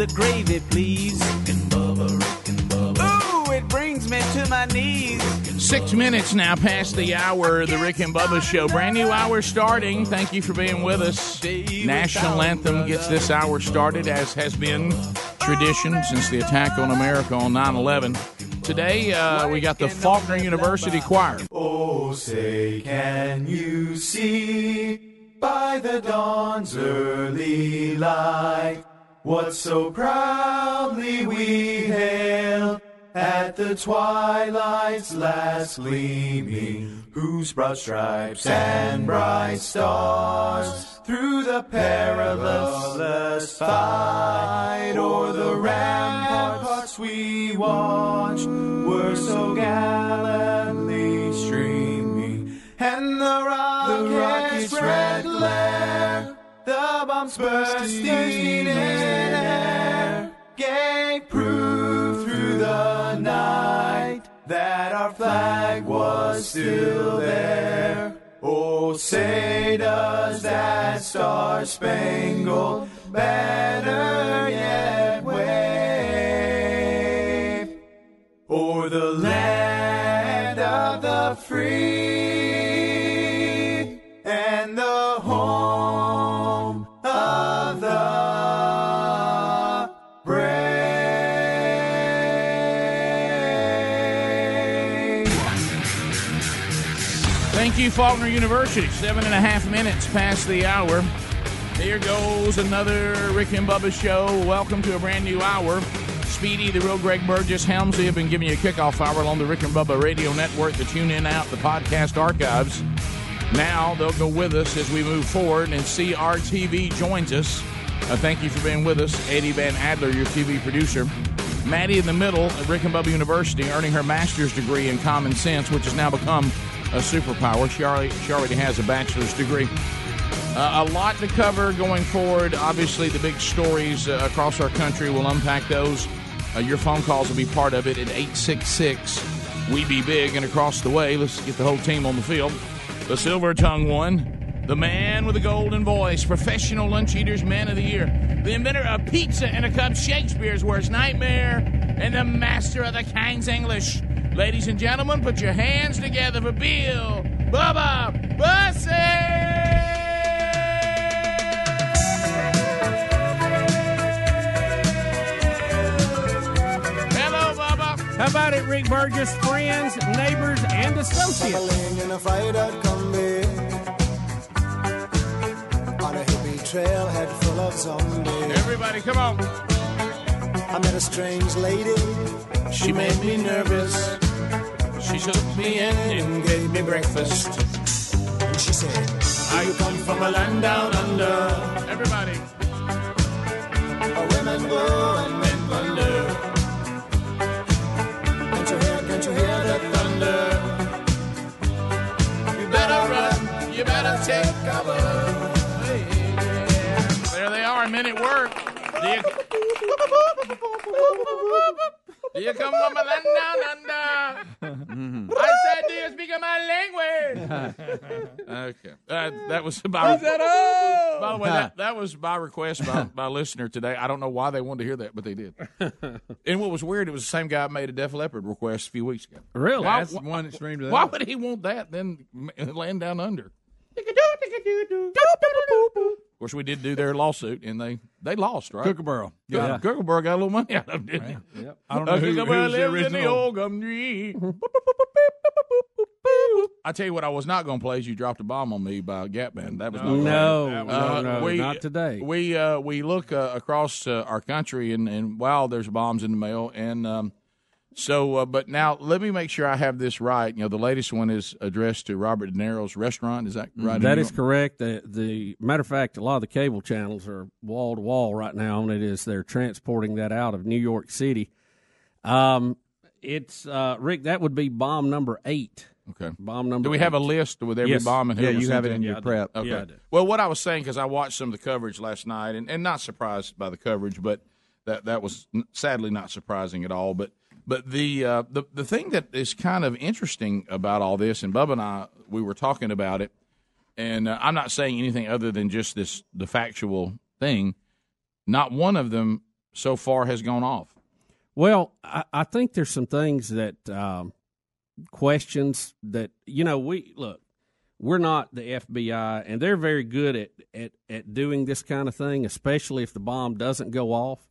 the gravy, please. Rick and Bubba, Rick and Bubba. Ooh, it brings me to my knees. Six minutes now past the hour, the Rick and Bubba Show. Brand new hour starting. Thank you for being with us. National anthem gets this hour started, as has been tradition since the attack on America on 9 11. Today, uh, we got the Faulkner University Choir. Oh, say, can you see by the dawn's early light what so proudly we hailed at the twilight's last gleaming, whose broad stripes and bright stars through the perilous fight o'er the ramparts we watched were so gallantly streaming, and the rockets' red glare, bombs bursting in air, gave proof through the night that our flag was still there. Oh, say does that star-spangled banner yet You, Faulkner University. Seven and a half minutes past the hour. Here goes another Rick and Bubba show. Welcome to a brand new hour. Speedy, the real Greg Burgess, Helmsley have been giving you a kickoff hour on the Rick and Bubba radio network, the tune in out, the podcast archives. Now they'll go with us as we move forward, and CRTV joins us. Uh, thank you for being with us. Eddie Van Adler, your TV producer. Maddie in the middle at Rick and Bubba University, earning her master's degree in common sense, which has now become a superpower. She already, she already has a bachelor's degree. Uh, a lot to cover going forward. Obviously, the big stories uh, across our country. We'll unpack those. Uh, your phone calls will be part of it at 866 We Be Big. And across the way, let's get the whole team on the field. The silver tongue one, the man with the golden voice, professional lunch eaters man of the year, the inventor of pizza and a cup, Shakespeare's worst nightmare, and the master of the King's English. Ladies and gentlemen, put your hands together for Bill Bubba Bussey! Hello, Bubba. How about it, Rick Burgess? Friends, neighbors, and associates. Stumbling in a fried-out Kombi on a hippie trailhead full of zombies. Everybody, come on. I met a strange lady. She made me nervous. She took me in and gave me breakfast. And she said, I come from a land down under. Everybody. "Oh, women go and men wonder. Can't you hear? Can't you hear the thunder? You better run. You better take cover. There they are, men at work. You, do you come from a land down under? I said, do you speak my language? okay. Uh, that was by, by the way, that, that was by request by, by a listener today. I don't know why they wanted to hear that, but they did. and what was weird, it was the same guy that made a Def Leppard request a few weeks ago. Really? Why, That's the one that streamed it why would he want that then land down under? Of course, we did do their lawsuit, and they they lost, right? Kookaburra. Yeah. Kookaburra got a little money out of it, didn't he? I don't know who, who's the lives the original. old gum tree. I tell you what, I was not going to play "As You Dropped a Bomb on Me" by Gap Band. That was not No, Uh, no, no, we- not today. We uh, we look uh, across uh, our country, and, and wow, there's bombs in the mail, and um, so. Uh, but now, let me make sure I have this right. You know, the latest one is addressed to Robert De Niro's restaurant. Is that right? in That New is York? correct. The, the matter of fact, a lot of the cable channels are wall to wall right now on it as they're transporting that out of New York City. Um, it's uh, Rick. That would be bomb number eight. Okay. Bomb number. Do we have a list with every Yes. bomb and who Yeah, you have it in? in your Yeah, prep. Okay. Yeah, Well, what I was saying because I watched some of the coverage last night, and, and not surprised by the coverage, but that that was sadly not surprising at all. But but the uh, the the thing that is kind of interesting about all this, and Bubba and I we were talking about it, and uh, I'm not saying anything other than just this the factual thing. Not one of them so far has gone off. Well, I, I think there's some things that um, questions that you know we look. We're not the FBI, and they're very good at, at, at doing this kind of thing, especially if the bomb doesn't go off,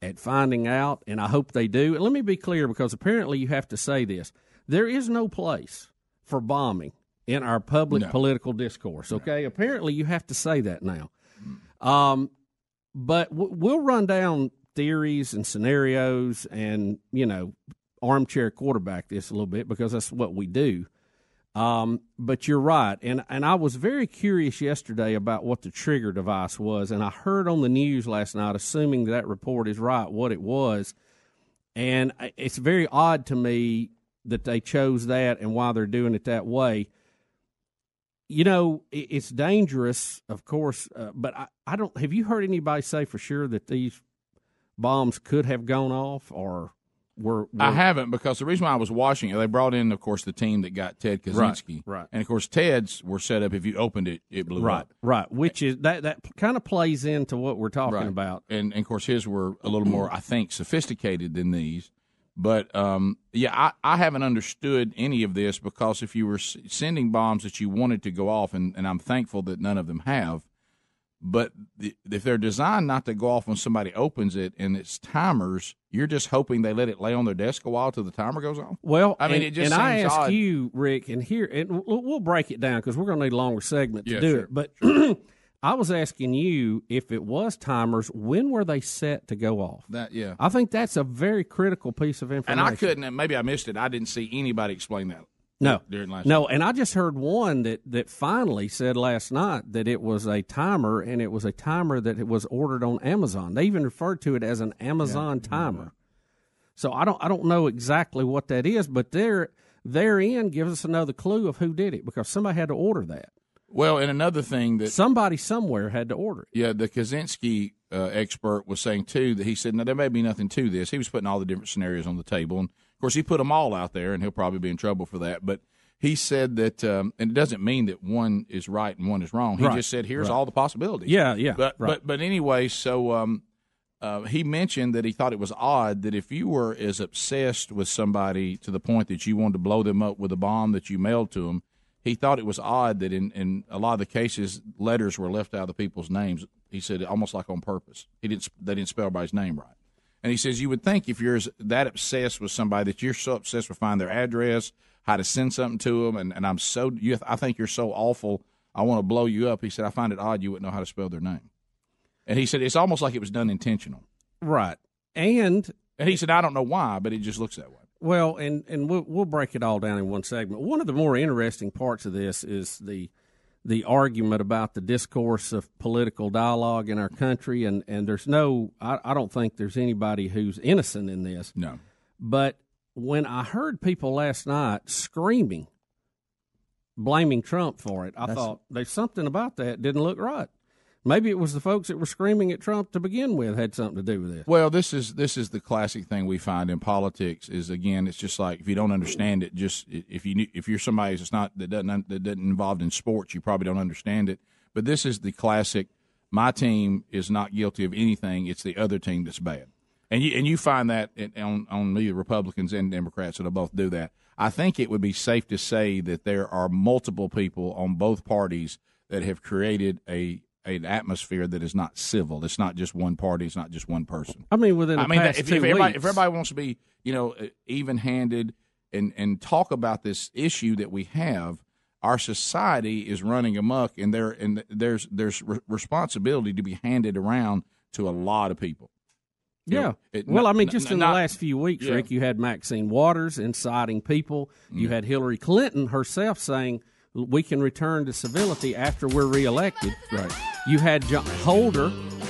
at finding out, and I hope they do. And let me be clear because apparently you have to say this there is no place for bombing in our public No. political discourse, okay? Apparently you have to say that now. Um, but w- we'll run down theories and scenarios and you know armchair quarterback this a little bit because that's what we do um, but you're right. And and I was very curious yesterday about what the trigger device was. And I heard on the news last night assuming that report is right what it was. And it's very odd to me that they chose that and why they're doing it that way. You know, it's dangerous, of course, uh, but I, I don't. Have you heard anybody say for sure that these bombs could have gone off or were? were I haven't because the reason why I was watching it, they brought in, of course, the team that got Ted Kaczynski, right. right. And of course, Ted's were set up. If you opened it, it blew right, up. right. Which is that that kind of plays into what we're talking Right. about. and, and of course his were a little more, I think, sophisticated than these. But um, yeah, I, I haven't understood any of this because if you were s- sending bombs that you wanted to go off, and, and I'm thankful that none of them have, but the, if they're designed not to go off when somebody opens it and it's timers, you're just hoping they let it lay on their desk a while till the timer goes off. Well, I mean, and, it just and I ask odd. you, Rick, and here, and we'll, we'll break it down because we're going to need a longer segment to Yeah, do sure. it. But I was asking you if it was timers, when were they set to go off? That yeah. I think that's a very critical piece of information. And. I couldn't, maybe I missed it. I didn't see anybody explain that. No, during last no, and I just heard one that that finally said last night that it was a timer, and it was a timer that it was ordered on Amazon. They even referred to it as an Amazon timer. So I don't I don't know exactly what that is, but there therein gives us another clue of who did it because somebody had to order that. Well, and another thing that Somebody somewhere had to order it. Yeah, the Kaczynski uh, expert was saying too that he said, "Now there may be nothing to this." He was putting all the different scenarios on the table, and of course he put them all out there, and he'll probably be in trouble for that. But he said that, um, and it doesn't mean that one is right and one is wrong. He Right, just said, "Here's right. all the possibilities." Yeah, yeah, But right. but but anyway, so um, uh, he mentioned that he thought it was odd that if you were as obsessed with somebody to the point that you wanted to blow them up with a bomb that you mailed to them, he thought it was odd that in, in a lot of the cases letters were left out of the people's names. He said almost like on purpose. He didn't they didn't spell everybody's name right. And he says you would think if you're that obsessed with somebody that you're so obsessed with finding their address, how to send something to them, and, and I'm so you I think you're so awful. I want to blow you up. He said I find it odd you wouldn't know how to spell their name. And he said it's almost like it was done intentional. Right. And And he said I don't know why, but it just looks that way. Well, and and we'll we'll break it all down in one segment. One of the more interesting parts of this is the the argument about the discourse of political dialogue in our country, and and there's no, I, I don't think there's anybody who's innocent in this. No. But when I heard people last night screaming, blaming Trump for it, I thought there's something about that didn't look right. Maybe it was the folks that were screaming at Trump to begin with had something to do with this. Well, this is this is the classic thing we find in politics. Is again, it's just like if you don't understand it, just if you if you're somebody that's not that doesn't that doesn't involved in sports, you probably don't understand it. But this is the classic. My team is not guilty of anything. It's the other team that's bad, and you and you find that on on the Republicans and Democrats that'll both do that. I think it would be safe to say that there are multiple people on both parties that have created a an atmosphere that is not civil. It's not just one party. It's not just one person. I mean, within the I mean, past if, two if everybody, weeks, if everybody wants to be, you know, uh, even handed and and talk about this issue that we have, our society is running amok, and there and there's there's re- responsibility to be handed around to a lot of people. You Yeah. know, it- well, not- I mean, just not- in not- the last few weeks, Yeah. Rick, you had Maxine Waters inciting people. You mm. had Hillary Clinton herself saying we can return to civility after we're reelected. Right. You had John Holder,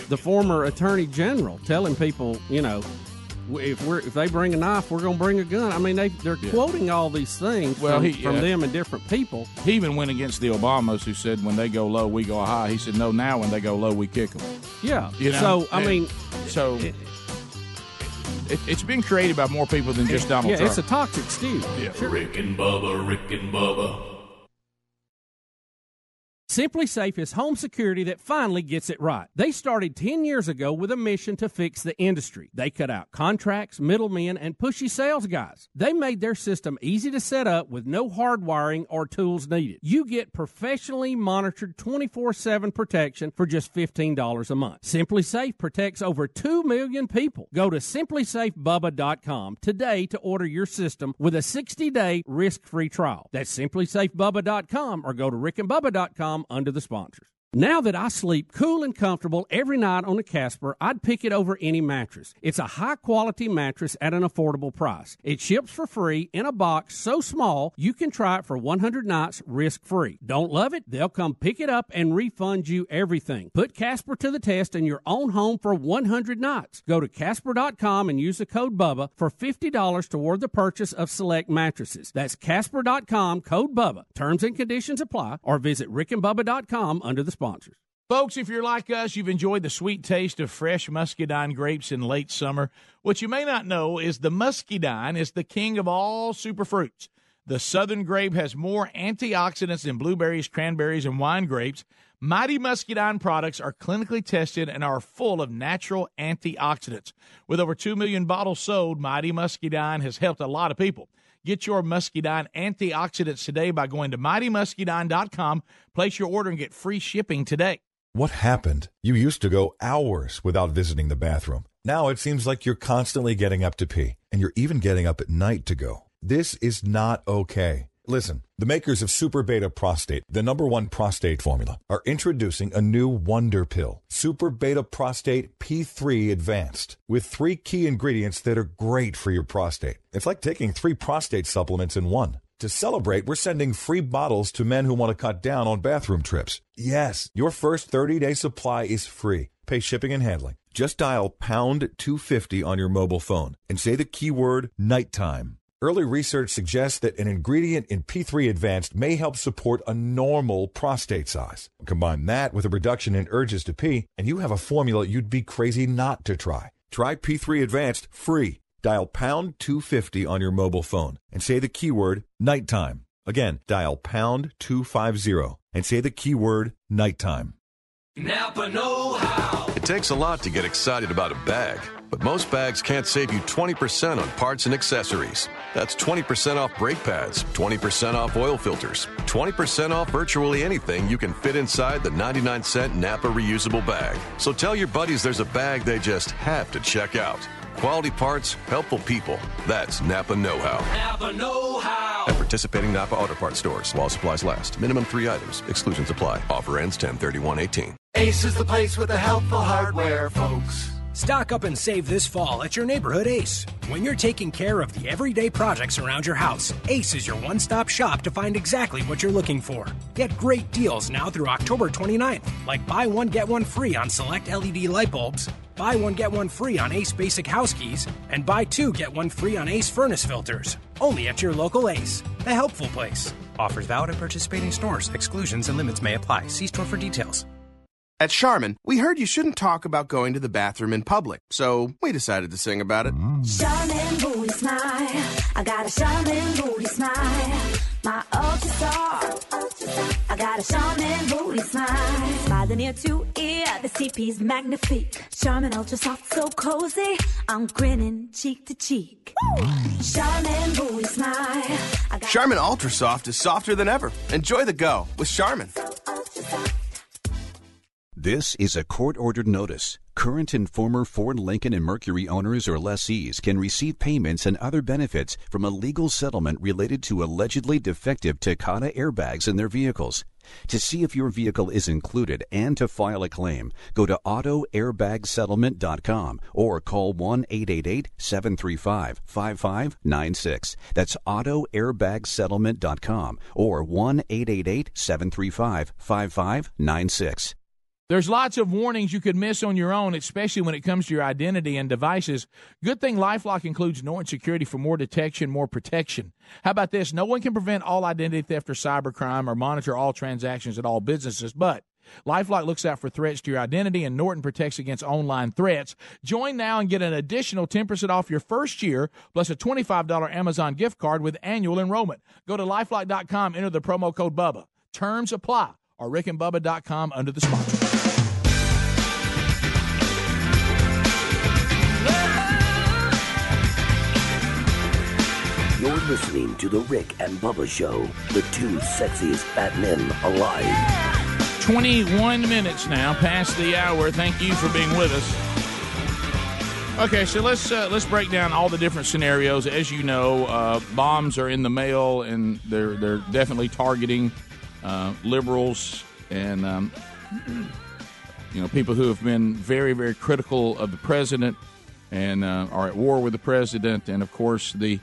the former Attorney General, telling people, you know, if we're if they bring a knife, we're going to bring a gun. I mean, they they're quoting all these things Well, from, he- from yeah. them and different people. He even went against the Obamas, who said when they go low, we go high. He said no, now when they go low, we kick them. Yeah. You know? so I And- mean, So it, it's been created by more people than just Donald yeah, Trump. it's a toxic stew. Rick and Bubba, Rick and Bubba. SimpliSafe is home security that finally gets it right. They started 10 years ago with a mission to fix the industry. They cut out contracts, middlemen, and pushy sales guys. They made their system easy to set up with no hard wiring or tools needed. You get professionally monitored 24 7 protection for just $15 a month. SimpliSafe protects over 2 million people. Go to simplisafebubba.com today to order your system with a 60 day risk free trial. That's simplisafebubba.com or go to rickandbubba.com under the sponsors. Now that I sleep cool and comfortable every night on a Casper, I'd pick it over any mattress. It's a high quality mattress at an affordable price. It ships for free in a box so small you can try it for 100 nights risk free. Don't love it? They'll come pick it up and refund you everything. Put Casper to the test in your own home for 100 nights. Go to Casper.com and use the code BUBBA for $50 toward the purchase of select mattresses. That's Casper.com, code BUBBA. Terms and conditions apply or visit rickandbubba.com under the sponsors. Folks, if you're like us, you've enjoyed the sweet taste of fresh muscadine grapes in late summer. What you may not know is the muscadine is the king of all superfruits. The southern grape has more antioxidants than blueberries, cranberries, and wine grapes. Mighty Muscadine products are clinically tested and are full of natural antioxidants. With over 2 million bottles sold, Mighty Muscadine has helped a lot of people. Get your Muscadine antioxidants today by going to mightymuscadine.com. Place your order and get free shipping today. What happened? You used to go hours without visiting the bathroom. Now it seems like you're constantly getting up to pee, and you're even getting up at night to go. This is not okay. Listen, the makers of Super Beta Prostate, the number one prostate formula, are introducing a new wonder pill, Super Beta Prostate P3 Advanced, with three key ingredients that are great for your prostate. It's like taking three prostate supplements in one. To celebrate, we're sending free bottles to men who want to cut down on bathroom trips. Yes, your first 30 day supply is free. Pay shipping and handling. Just dial pound 250 on your mobile phone and say the keyword nighttime. Early research suggests that an ingredient in P3 Advanced may help support a normal prostate size. Combine that with a reduction in urges to pee, and you have a formula you'd be crazy not to try. Try P3 Advanced free. Dial pound 250 on your mobile phone and say the keyword nighttime. Again, dial pound 250 and say the keyword nighttime. Napa Know How. It takes a lot to get excited about a bag, but most bags can't save you 20% on parts and accessories. That's 20% off brake pads, 20% off oil filters, 20% off virtually anything you can fit inside the 99 cent Napa reusable bag. So tell your buddies there's a bag they just have to check out. Quality parts, helpful people. That's Napa Know How. Napa Know How. At participating Napa Auto Parts stores while supplies last. Minimum three items. Exclusions apply. Offer ends 10 31 18. Ace is the place with the helpful hardware, folks. Stock up and save this fall at your neighborhood Ace. When you're taking care of the everyday projects around your house, Ace is your one stop shop to find exactly what you're looking for. Get great deals now through October 29th, like buy one, get one free on select LED light bulbs, buy one, get one free on Ace basic house keys, and buy two, get one free on Ace furnace filters. Only at your local Ace, the helpful place. Offers valid at participating stores. Exclusions and limits may apply. See store for details. At Charmin, we heard you shouldn't talk about going to the bathroom in public, so we decided to sing about it. Charmin booty smile. I got a Charmin booty smile. My ultra star. I got a Charmin booty smile. Smiling ear to ear, the CP's magnifique. Charmin ultra soft, so cozy. I'm grinning cheek to cheek. Charmin booty smile. Charmin Ultra Soft is softer than ever. Enjoy the go with Charmin. This is a court ordered notice. Current and former Ford, Lincoln, and Mercury owners or lessees can receive payments and other benefits from a legal settlement related to allegedly defective Takata airbags in their vehicles. To see if your vehicle is included and to file a claim, go to autoairbagsettlement.com or call 1 888 735 5596. That's autoairbagsettlement.com or 1 888 735 5596. There's lots of warnings you could miss on your own, especially when it comes to your identity and devices. Good thing Lifelock includes Norton Security for more detection, more protection. How about this? No one can prevent all identity theft or cybercrime or monitor all transactions at all businesses, but Lifelock looks out for threats to your identity, and Norton protects against online threats. Join now and get an additional 10% off your first year, plus a $25 Amazon gift card with annual enrollment. Go to lifelock.com, enter the promo code BUBBA. Terms apply. or rickandbubba.com under the sponsor. Listening to The Rick and Bubba Show, the two sexiest fat men alive. 21 minutes now past the hour. Thank you for being with us. Okay, so let's uh, let's break down all the different scenarios. As you know, uh, bombs are in the mail, and they're they're definitely targeting uh, liberals and um, you know people who have been very very critical of the president and uh, are at war with the president, and of course the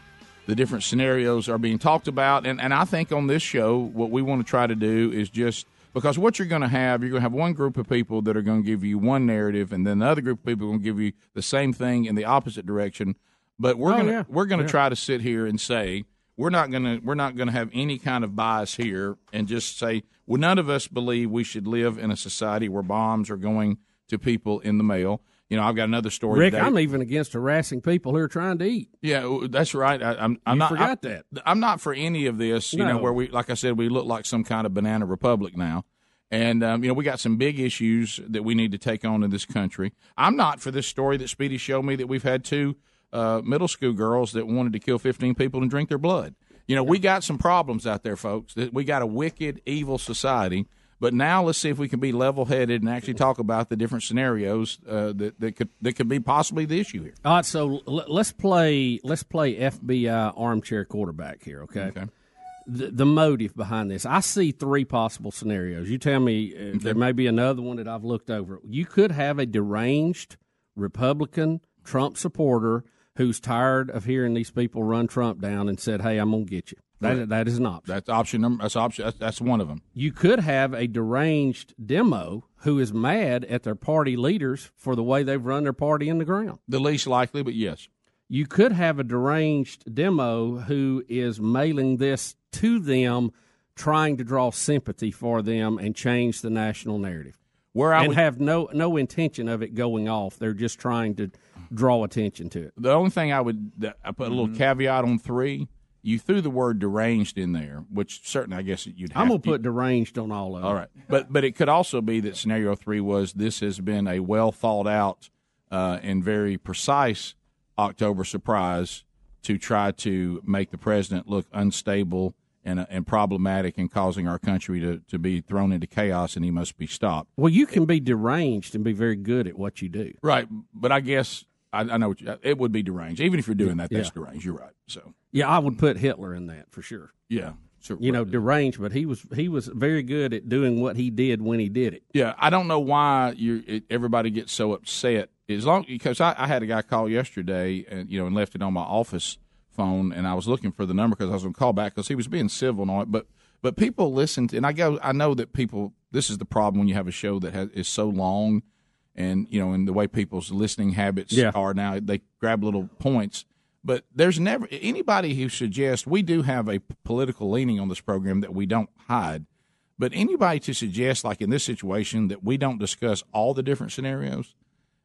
the different scenarios are being talked about. And and I think on this show, what we want to try to do is just because what you're going to have, you're going to have one group of people that are going to give you one narrative, and then the other group of people are going to give you the same thing in the opposite direction. But we're Oh, going to yeah. we're going to Yeah. try to sit here and say we're not going to we're not going to have any kind of bias here, and just say well, none of us believe we should live in a society where bombs are going to people in the mail. You know, I've got another story. Rick, today. I'm even against harassing people who are trying to eat. Yeah, that's right. I, I'm. I'm You not. forgot I, that. I'm not for any of this. You know, where we, like I said, we look like some kind of banana republic now, and um, you know, we got some big issues that we need to take on in this country. I'm not for this story that Speedy showed me that we've had two uh, middle school girls that wanted to kill 15 people and drink their blood. You know, we got some problems out there, folks. That We got a wicked, evil society. But now let's see if we can be level-headed and actually talk about the different scenarios uh, that that could that could be possibly the issue here. All right, so l- let's play. Let's play FBI armchair quarterback here. Okay. Okay. The, the motive behind this, I see three possible scenarios. You tell me uh, there may be another one that I've looked over. You could have a deranged Republican Trump supporter who's tired of hearing these people run Trump down and said, "Hey, I'm going to get you." That, that is an option. That's option number. That's option. That's, that's one of them. You could have a deranged demo who is mad at their party leaders for the way they've run their party in the ground. The least likely, but yes. You could have a deranged demo who is mailing this to them, trying to draw sympathy for them and change the national narrative. Where I and would- have no no intention of it going off. They're just trying to draw attention to it. The only thing I would I put a little Mm-hmm. caveat on three. You threw the word deranged in there, which certainly I guess you'd. Have I'm gonna to- put deranged on all of them. All right, but but it could also be that scenario three was this has been a well thought out uh, and very precise October surprise to try to make the president look unstable and uh, and problematic and causing our country to, to be thrown into chaos and he must be stopped. Well, you can be deranged and be very good at what you do. Right, but I guess I, I know what you, it would be deranged. Even if you're doing that, that's Yeah. deranged. You're right. So Yeah, I would put Hitler in that for sure. yeah, so, You know, deranged, but he was he was very good at doing what he did when he did it. Yeah, I don't know why you it, everybody gets so upset. As long because I, I had a guy call yesterday and you know and left it on my office phone and I was looking for the number because I was going to call back because he was being civil and all it. But but people listen to, and I go I know that people this is the problem when you have a show that has, is so long and you know and the way people's listening habits Yeah. are now they grab little points. But there's never anybody who suggests we do have a political leaning on this program that we don't hide. But anybody to suggest, like in this situation, that we don't discuss all the different scenarios,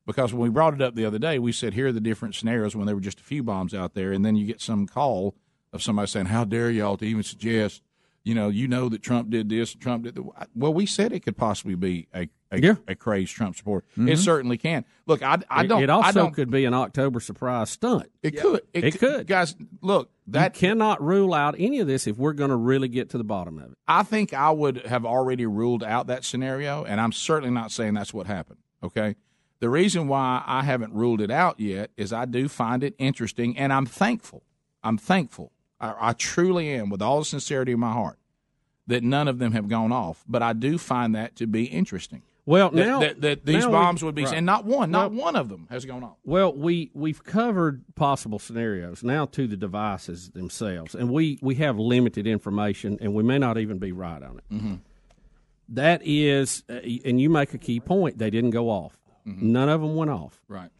because when we brought it up the other day, we said here are the different scenarios when there were just a few bombs out there, and then you get some call of somebody saying, "How dare y'all to even suggest?" You know, you know that Trump did this, Trump did the. Well, we said it could possibly be a a, Yeah. a crazed Trump supporter. Mhm. It certainly can. Look, I, I don't. It, also I don't, could be an October surprise stunt. It could. It, It could. guys. Look, that you cannot rule out any of this if we're going to really get to the bottom of it. I think I would have already ruled out that scenario, and I'm certainly not saying that's what happened. Okay. The reason why I haven't ruled it out yet is I do find it interesting, and I'm thankful. I'm thankful. I, I truly am, with all the sincerity of my heart, that none of them have gone off. But I do find that to be interesting. Well, that, now that, that these now we- bombs would be, right. and not one, not Well- one of them has gone off. Well, we we've covered possible scenarios now to the devices themselves, and we we have limited information, and we may not even be right on it. Mm-hmm. That is, uh, and you make a key point. They didn't go off. None of them went off. Right.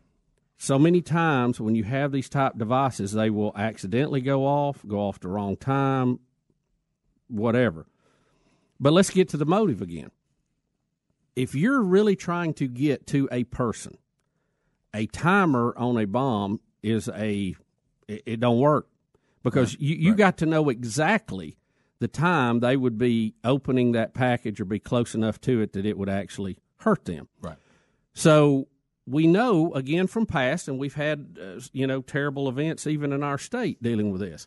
So many times when you have these type devices, they will accidentally go off, go off the wrong time, whatever. But let's get to the motive again. If you're really trying to get to a person, a timer on a bomb is a it, it don't work because you, you got to know exactly the time they would be opening that package or be close enough to it that it would actually hurt them. Right. So we know again from past, and we've had uh, you know terrible events even in our state dealing with this,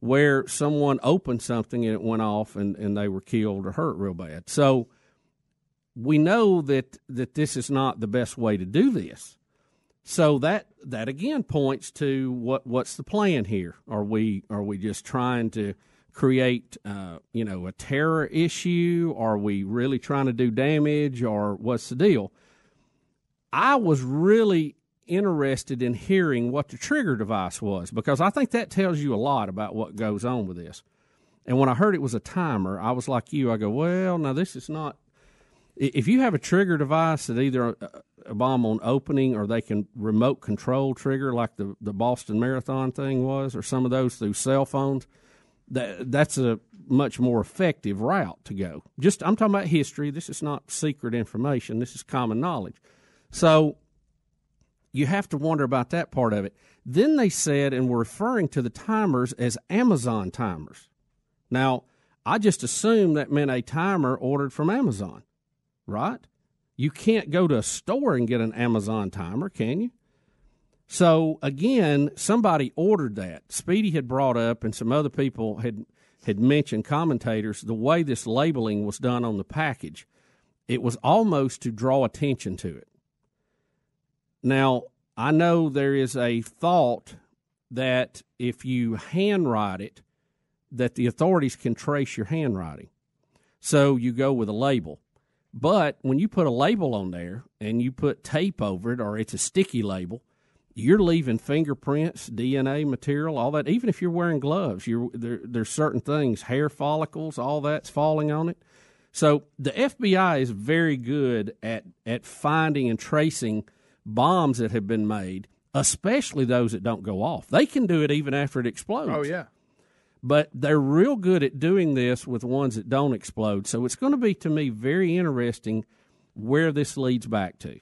where someone opened something and it went off and, and they were killed or hurt real bad. So we know that that this is not the best way to do this. So that that again points to what what's the plan here? Are we are we just trying to create uh, you know a terror issue? Are we really trying to do damage, or what's the deal? I was really interested in hearing what the trigger device was because I think that tells you a lot about what goes on with this. And when I heard it was a timer, I was like you. I go, well, now this is not. If you have a trigger device that either uh, a bomb on opening or they can remote control trigger like the, the Boston Marathon thing was, or some of those through cell phones, that that's a much more effective route to go. Just I'm talking about history. This is not secret information. This is common knowledge. So you have to wonder about that part of it. Then they said and were referring to the timers as Amazon timers. Now, I just assumed that meant a timer ordered from Amazon, right? You can't go to a store and get an Amazon timer, can you? So again, somebody ordered that. Speedy had brought up, and some other people had had mentioned commentators the way this labeling was done on the package. It was almost to draw attention to it. Now, I know there is a thought that if you handwrite it, that the authorities can trace your handwriting. So you go with a label. But when you put a label on there and you put tape over it or it's a sticky label, you're leaving fingerprints, DNA material, all that. Even if you're wearing gloves, you're there, there's certain things, hair follicles, all that's falling on it. So the FBI is very good at at finding and tracing bombs that have been made, especially those that don't go off. They can do it even after it explodes. Oh yeah. But they're real good at doing this with ones that don't explode. So it's going to be to me very interesting where this leads back to.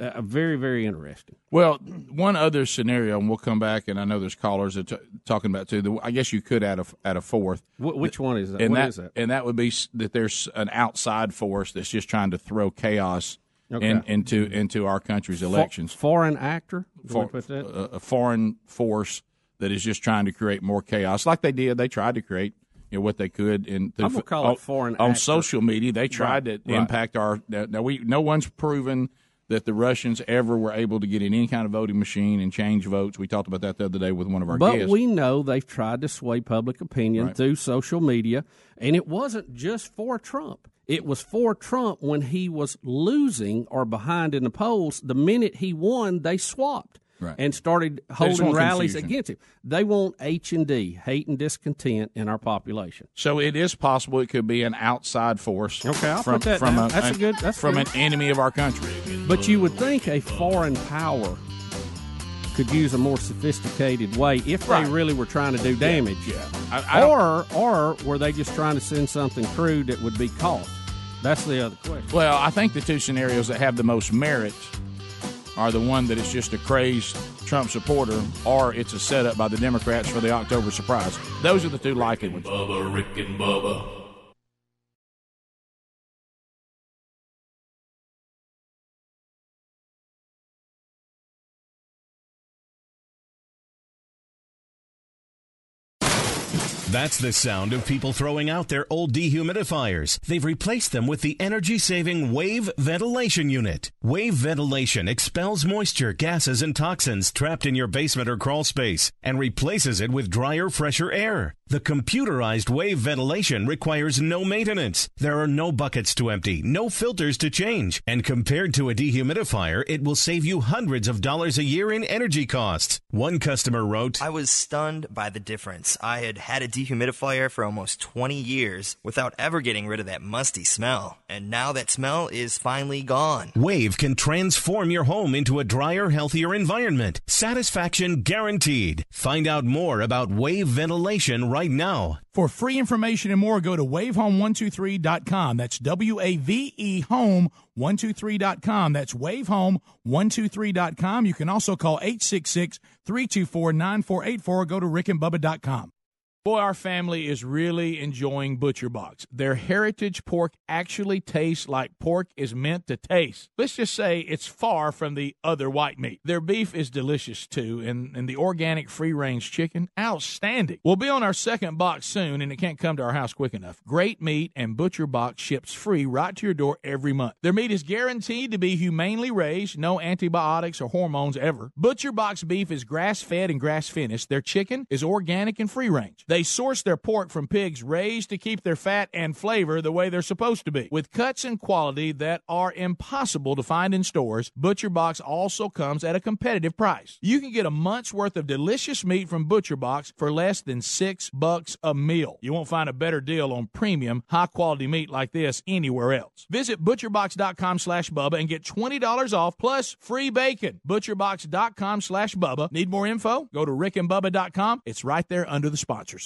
Uh, very very interesting. Well, one other scenario, and we'll come back, and I know there's callers that t- talking about too. The, I guess you could add a add a fourth. Wh- which one is that? And What that, is that? And that would be s- that there's an outside force that's just trying to throw chaos Okay. in, into into our country's elections. foreign actor? For, that? Uh, a, foreign force that is just trying to create more chaos, like they did. They tried to create. You know what they could in I'm gonna call it on, foreign on actor. social media. They tried Right, to right. impact our. Now we no one's proven that the Russians ever were able to get in any kind of voting machine and change votes. We talked about that the other day with one of our But guests. we know they've tried to sway public opinion Right. through social media, and it wasn't just for Trump. It was for Trump when he was losing or behind in the polls. The minute he won, they swapped Right. and started holding rallies confusion. against him. They want H and D, hate and discontent in our population. So it is possible it could be an outside force. Okay, I'll from, put that from down. a, That's a good- that's from good. an enemy of our country. But you would think a foreign power could use a more sophisticated way if Right. they really were trying to do damage. Yeah. I- I or or were they just trying to send something crude that would be caught? That's the other question. Well, I think the two scenarios that have the most merit are the one that it's just a crazed Trump supporter, or it's a setup by the Democrats for the October surprise. Those are the two likely ones. Bubba, Rick and Bubba. That's the sound of people throwing out their old dehumidifiers. They've replaced them with the energy saving Wave Ventilation Unit. Wave Ventilation expels moisture, gases, and toxins trapped in your basement or crawl space and replaces it with drier, fresher air. The computerized Wave Ventilation requires no maintenance. There are no buckets to empty, no filters to change, and compared to a dehumidifier, it will save you hundreds of dollars a year in energy costs. One customer wrote, I was stunned by the difference. I had had a dehumidifier for almost 20 years without ever getting rid of that musty smell. And now that smell is finally gone. Wave can transform your home into a drier, healthier environment. Satisfaction guaranteed. Find out more about Wave Ventilation right now. For free information and more, go to wavehome123.com. That's W A V E home123.com. That's wavehome123.com. You can also call 866 324 9484 or go to rickandbubba.com. Boy, our family is really enjoying Butcher Box. Their heritage pork actually tastes like pork is meant to taste. Let's just say it's far from the other white meat. Their beef is delicious too, and, and the organic free range chicken, outstanding. We'll be on our second box soon, and it can't come to our house quick enough. Great meat, and Butcher Box ships free right to your door every month. Their meat is guaranteed to be humanely raised, no antibiotics or hormones ever. Butcher Box beef is grass fed and grass finished. Their chicken is organic and free range. They source their pork from pigs raised to keep their fat and flavor the way they're supposed to be. With cuts and quality that are impossible to find in stores, ButcherBox also comes at a competitive price. You can get a month's worth of delicious meat from ButcherBox for less than six bucks a meal. You won't find a better deal on premium, high quality meat like this anywhere else. Visit butcherbox.com slash Bubba and get $20 off plus free bacon. Butcherbox.com slash Bubba. Need more info? Go to rickandbubba.com. It's right there under the sponsors.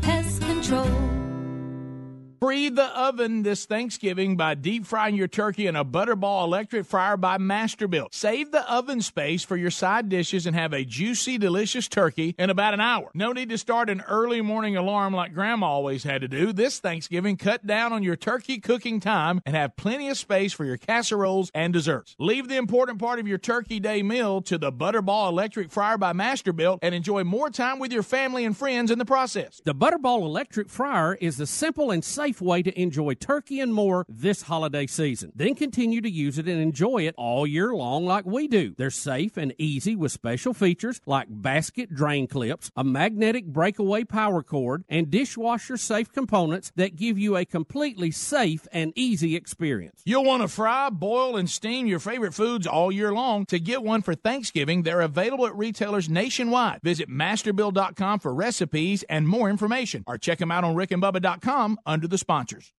Pest Control. Free the oven this Thanksgiving by deep frying your turkey in a Butterball electric fryer by Masterbuilt. Save the oven space for your side dishes and have a juicy, delicious turkey in about an hour. No need to start an early morning alarm like Grandma always had to do. This Thanksgiving, cut down on your turkey cooking time and have plenty of space for your casseroles and desserts. Leave the important part of your turkey day meal to the Butterball electric fryer by Masterbuilt and enjoy more time with your family and friends in the process. The Butterball electric fryer is the simple and safe way to enjoy turkey and more this holiday season. Then continue to use it and enjoy it all year long like we do. They're safe and easy with special features like basket drain clips, a magnetic breakaway power cord, and dishwasher safe components that give you a completely safe and easy experience. You'll want to fry, boil, and steam your favorite foods all year long. To get one for Thanksgiving, they're available at retailers nationwide. Visit masterbuilt.com for recipes and more information, or check them out on rickandbubba.com under the sponsors.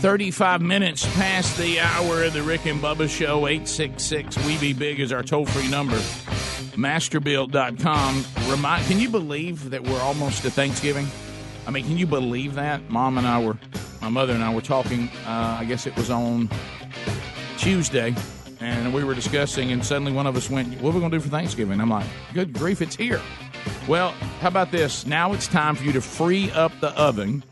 Thirty-five minutes past the hour of the Rick and Bubba Show. Eight six six We Be Big is our toll-free number. Masterbuilt.com. Remind. Can you believe that we're almost to Thanksgiving? I mean, can you believe that? Mom and I were, my mother and I were talking. Uh, I guess it was on Tuesday, and we were discussing, and suddenly one of us went, "What are we going to do for Thanksgiving?" I'm like, "Good grief, it's here!" Well, how about this? Now it's time for you to free up the oven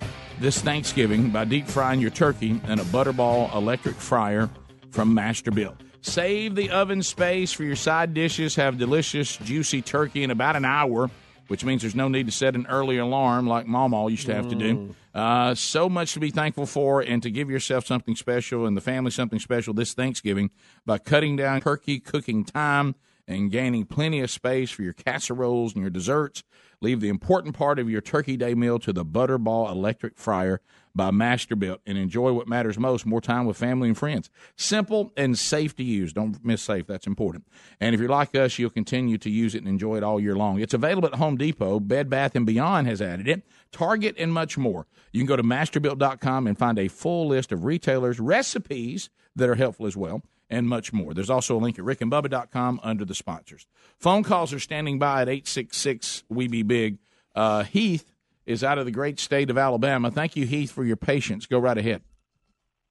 this Thanksgiving by deep frying your turkey in a Butterball electric fryer from Masterbuilt. Save the oven space for your side dishes. Have delicious, juicy turkey in about an hour which means there's no need to set an early alarm like Mom Mama used to have to do. Uh, so much to be thankful for, and to give yourself something special and the family something special this Thanksgiving by cutting down turkey cooking time and gaining plenty of space for your casseroles and your desserts. Leave the important part of your turkey day meal to the Butterball electric fryer by Masterbuilt and enjoy what matters most more time with family and friends. Simple and safe to use. Don't miss safe, that's important. And if you're like us, you'll continue to use it and enjoy it all year long. It's available at Home Depot, Bed Bath and Beyond has added it, Target, and much more. You can go to masterbuilt.com and find a full list of retailers' recipes that are helpful as well and much more. There's also a link at rickandbubba.com under the sponsors. Phone calls are standing by at 866 We Be Big. Uh, Heath is out of the great state of Alabama. Thank you, Heath, for your patience. Go right ahead.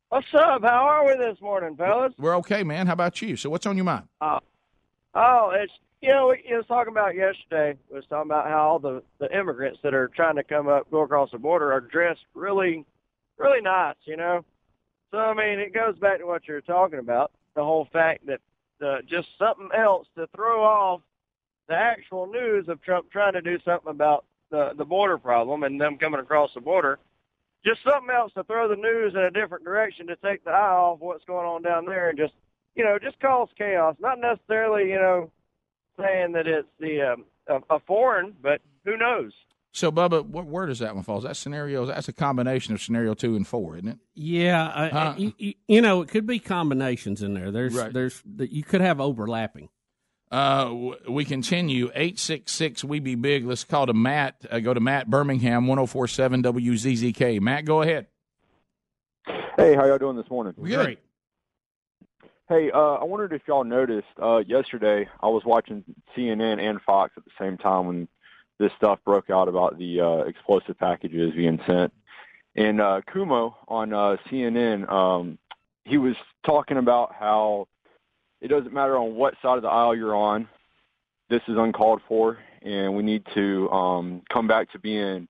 What's up? How are we this morning, fellas? We're okay, man. How about you? So, what's on your mind? Uh, oh, it's you know we you was talking about yesterday. We was talking about how all the the immigrants that are trying to come up go across the border are dressed really, really nice. You know, so I mean it goes back to what you were talking about the whole fact that just something else to throw off the actual news of Trump trying to do something about the the border problem and them coming across the border. Just something else to throw the news in a different direction to take the eye off what's going on down there and just you know just cause chaos. Not necessarily you know saying that it's the um, a, a foreign, but who knows? So, Bubba, what, where does that one fall? Is that scenario? That's a combination of scenario two and four, isn't it? Yeah, I, Huh? you, you- you know, it could be combinations in there. There's, Right. there's, you could have overlapping. Uh, we continue. 866 We Be Big. Let's call to Matt. Uh, go to Matt Birmingham, 1047 WZZK. Matt, go ahead. Hey, how y'all doing this morning? Great. Hey, uh, I wondered if y'all noticed uh, yesterday I was watching CNN and Fox at the same time when this stuff broke out about the uh, explosive packages being sent. And uh, Cuomo on uh, CNN, um, he was talking about how it doesn't matter on what side of the aisle you're on, this is uncalled for, and we need to um, come back to being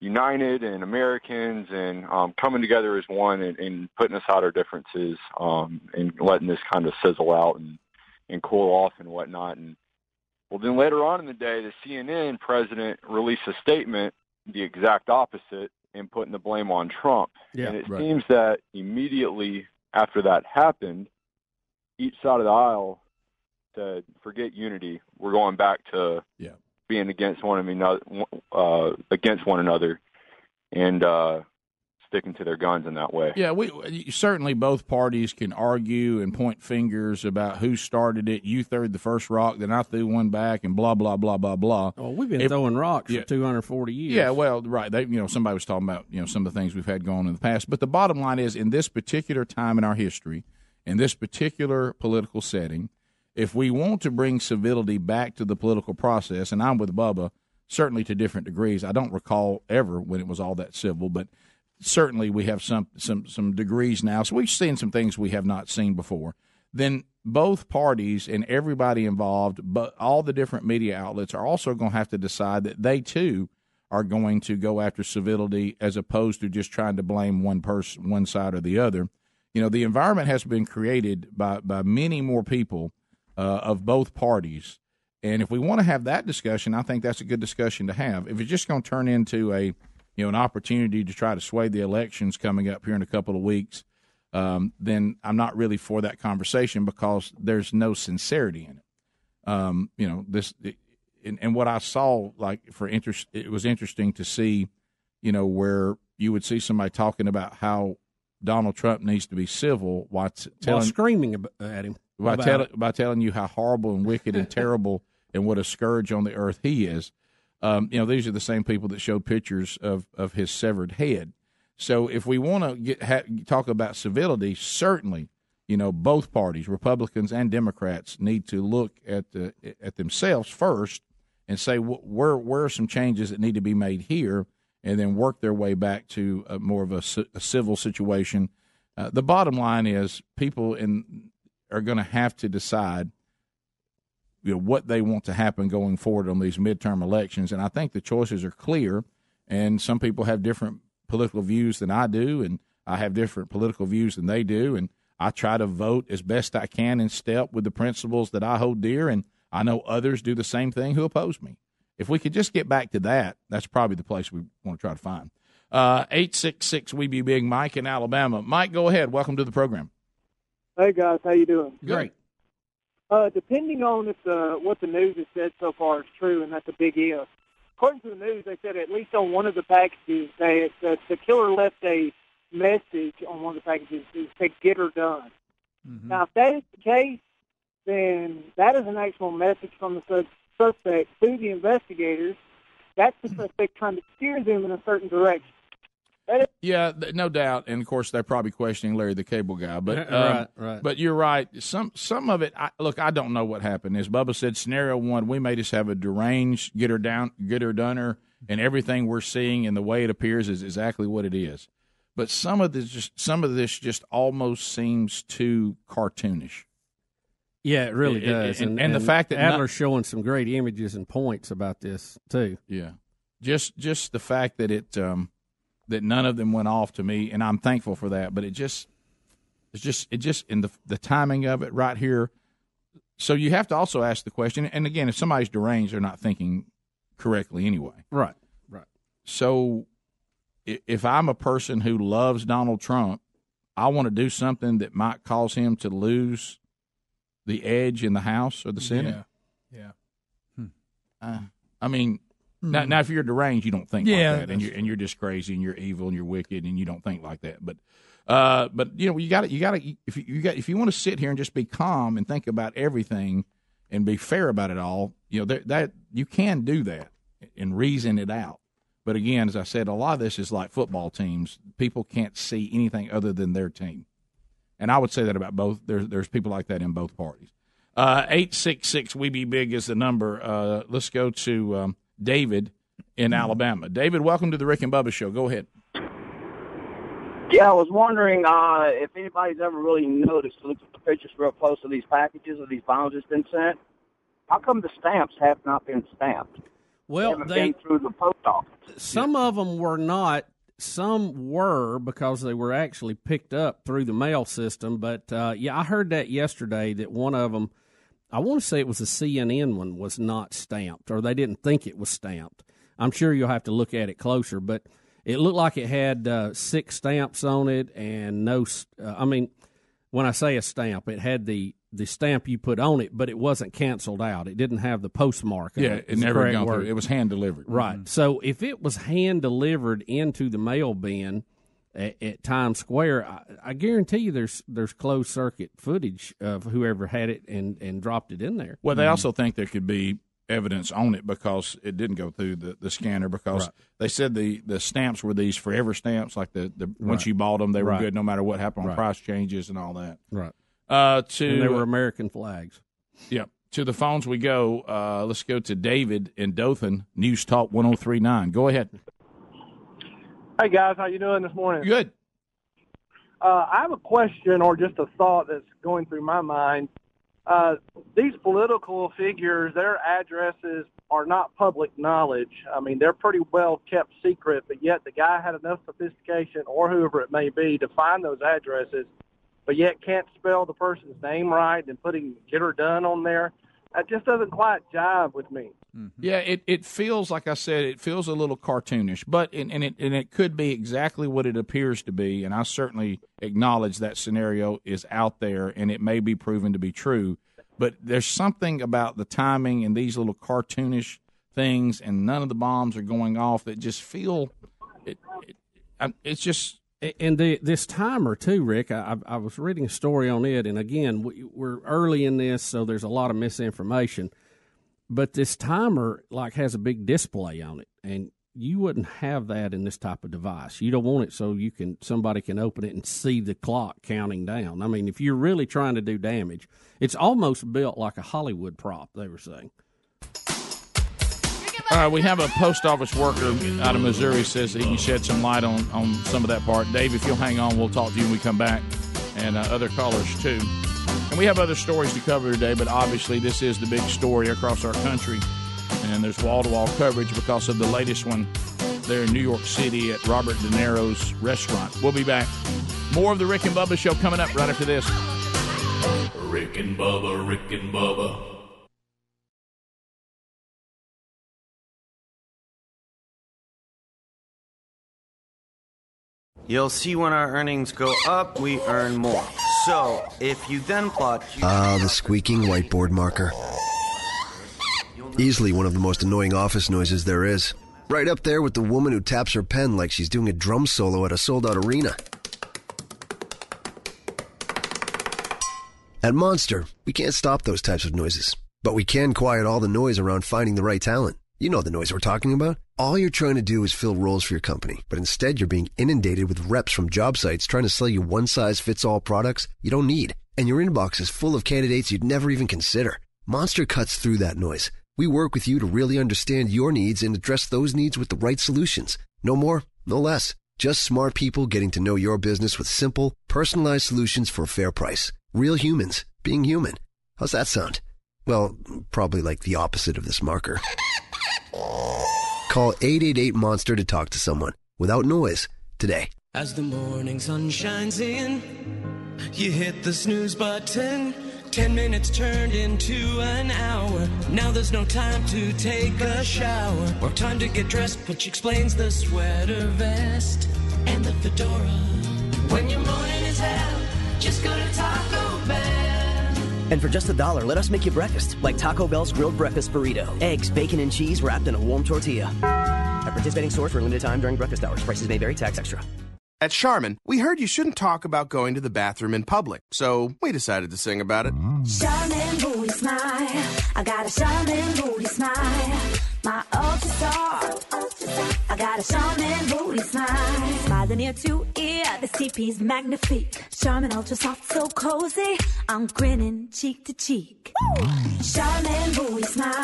united and Americans and um, coming together as one and, and putting aside our differences um, and letting this kind of sizzle out and, and cool off and whatnot. And well, then later on in the day, the CNN president released a statement, the exact opposite, and putting the blame on Trump. Yeah, and it right. seems that immediately after that happened, each side of the aisle said, "Forget unity. We're going back to Yeah. being against one another, uh, against one another, and uh, sticking to their guns in that way." Yeah, we certainly both parties can argue and point fingers about who started it. You threw the first rock, then I threw one back, and blah blah blah blah blah. Well, we've been If- throwing rocks Yeah. for 240 years. Yeah, well, right. They, you know, somebody was talking about you know some of the things we've had going in the past, but the bottom line is, in this particular time in our history, in this particular political setting, if we want to bring civility back to the political process, and I'm with Bubba, certainly to different degrees. I don't recall ever when it was all that civil, but certainly we have some some some degrees now. So we've seen some things we have not seen before. Then both parties and everybody involved, but all the different media outlets are also going to have to decide that they too are going to go after civility as opposed to just trying to blame one person, one side or the other. You know, the environment has been created by by many more people uh, of both parties, and if we want to have that discussion, I think that's a good discussion to have. If it's just going to turn into a you know an opportunity to try to sway the elections coming up here in a couple of weeks, um, then I'm not really for that conversation because there's no sincerity in it. Um, you know this, and, and what I saw like for interest, it was interesting to see, you know, where you would see somebody talking about how Donald Trump needs to be civil while t- While screaming at him. by, tell, by telling you how horrible and wicked and terrible and what a scourge on the earth he is. Um, you know, these are the same people that showed pictures of, of his severed head. So if we want to get ha, talk about civility, certainly, you know, both parties, Republicans and Democrats, need to look at the, at themselves first and say wh- where where are some changes that need to be made here, and then work their way back to a, more of a, a civil situation. Uh, the bottom line is people in are going to have to decide you know what they want to happen going forward on these midterm elections and I think the choices are clear and some people have different political views than I do and I have different political views than they do and I try to vote as best I can in step with the principles that I hold dear and I know others do the same thing who oppose me. If we could just get back to that, that's probably the place we want to try to find. Uh, eight six six we be big Mike in Alabama. Mike, go ahead. Welcome to the program. Hey guys, how you doing? Great. Uh, depending on if the what the news has said so far is true, and that's a big if. According to the news, they said at least on one of the packages, they the, the killer left a message on one of the packages that said "Get her done." Now, if that is the case, then that is an actual message from the sus- suspect to the investigators. That's the suspect trying to steer them in a certain direction. That is Yeah, th- no doubt, and of course they're probably questioning Larry the Cable Guy. But Right, um, right. But you're right. Some some of it. I, look, I don't know what happened. As Bubba said, scenario one, we may just have a deranged get her down, get her done her, and everything we're seeing and the way it appears is exactly what it is. But some of this just some of this just almost seems too cartoonish. Yeah, it really It- it- does. and- and the fact that Adler's not- showing some great images and points about this too. Yeah, just just the fact that it um, that none of them went off to me, and I'm thankful for that. But it just it's just it just in the the timing of it right here. So you have to also ask the question, and again, if somebody's deranged, they're not thinking correctly anyway. Right, right. So if I'm a person who loves Donald Trump, I want to do something that might cause him to lose the edge in the House or the Senate. Yeah. Uh, I mean, now, now if you're deranged, you don't think Yeah, like that, and you're and you're just crazy, and you're evil, and you're wicked, and you don't think like that. But, uh, but you know, you got to you got to if you, you got if you want to sit here and just be calm and think about everything and be fair about it all, you know that that you can do that and reason it out. But again, as I said, a lot of this is like football teams. People can't see anything other than their team, and I would say that about both. There's there's people like that in both parties. Uh, eight six six we be big is the number. Uh, let's go to um, David in Alabama. David, welcome to the Rick and Bubba Show. Go ahead. Yeah, I was wondering uh, if anybody's ever really noticed, looked at the pictures real close of these packages of these bombs that's been sent. How come the stamps have not been stamped? Well, haven't they- been through the post office. Some of them were not. Some were because they were actually picked up through the mail system. But uh, yeah, I heard that yesterday that one of them, I want to say it was a CNN one, was not stamped, or they didn't think it was stamped. I'm sure you'll have to look at it closer, but it looked like it had uh, six stamps on it and no. Uh, I mean, when I say a stamp, it had the the stamp you put on it, but it wasn't canceled out. It didn't have the postmark. Yeah, it, never gone word. through. It was hand delivered. Right. Mm-hmm. So if it was hand delivered into the mail bin at, at Times Square, I, I guarantee you there's there's closed circuit footage of whoever had it and, and dropped it in there. Well, they mm-hmm. also think there could be evidence on it because it didn't go through the, the scanner because Right. they said the, the stamps were these forever stamps like the, the once Right. you bought them they were Right. good no matter what happened on price changes and all that Right. Uh to and they were American flags. Yep. To the phones we go. Uh, let's go to David in Dothan, News Talk 1039. Go ahead. Hey guys, how you doing this morning? Good. Uh, I have a question or just a thought that's going through my mind. Uh, these political figures, their addresses are not public knowledge. I mean, they're pretty well kept secret, but yet the guy had enough sophistication, or whoever it may be, to find those addresses, but yet can't spell the person's name right and putting "get her done" on there. That just doesn't quite jive with me. Mm-hmm. Yeah, it, it feels like I said, it feels a little cartoonish, but and, and it and it could be exactly what it appears to be, and I certainly acknowledge that scenario is out there, and it may be proven to be true. But there's something about the timing and these little cartoonish things, and none of the bombs are going off that just feel it. it I'm- it's just And the, this timer too, Rick. I, I was reading a story on it, and again, we, we're early in this, so there's a lot of misinformation. But this timer like has a big display on it, and you wouldn't have that in this type of device. You don't want it so you can somebody can open it and see the clock counting down. I mean, if you're really trying to do damage, it's almost built like a Hollywood prop. They were saying. All right, we have a post office worker out of Missouri says he can shed some light on, on some of that part. Dave, if you'll hang on, we'll talk to you when we come back, and uh, other callers too. And we have other stories to cover today, but obviously this is the big story across our country, and there's wall to wall coverage because of the latest one there in New York City at Robert De Niro's restaurant. We'll be back. More of the Rick and Bubba show coming up right after this. Rick and Bubba, Rick and Bubba. You'll see when our earnings go up, we earn more. So, if you then plot. Ah, the squeaking whiteboard marker. Easily one of the most annoying office noises there is. Right up there with the woman who taps her pen like she's doing a drum solo at a sold out arena. At Monster, we can't stop those types of noises, but we can quiet all the noise around finding the right talent. You know the noise we're talking about. All you're trying to do is fill roles for your company, but instead you're being inundated with reps from job sites trying to sell you one size fits all products you don't need. And your inbox is full of candidates you'd never even consider. Monster cuts through that noise. We work with you to really understand your needs and address those needs with the right solutions. No more, no less. Just smart people getting to know your business with simple, personalized solutions for a fair price. Real humans being human. How's that sound? Well, probably like the opposite of this marker. Call 888 Monster to talk to someone without noise today. As the morning sun shines in, you hit the snooze button. Ten minutes turned into an hour. Now there's no time to take a shower or time to get dressed, which explains the sweater vest and the fedora. When your morning is hell, just go to Taco Bell. And for just a dollar, let us make you breakfast, like Taco Bell's grilled breakfast burrito. Eggs, bacon, and cheese wrapped in a warm tortilla. At participating stores for a limited time during breakfast hours. Prices may vary, tax extra. At Charmin, we heard you shouldn't talk about going to the bathroom in public, so we decided to sing about it. Charmin booty smile. I got a Charmin booty smile. My ultra star. I got a Charmin booty smile. Smiling ear to ear. The CP's magnifique. Charmin ultra soft, so cozy. I'm grinning cheek to cheek. Charmin booty smile.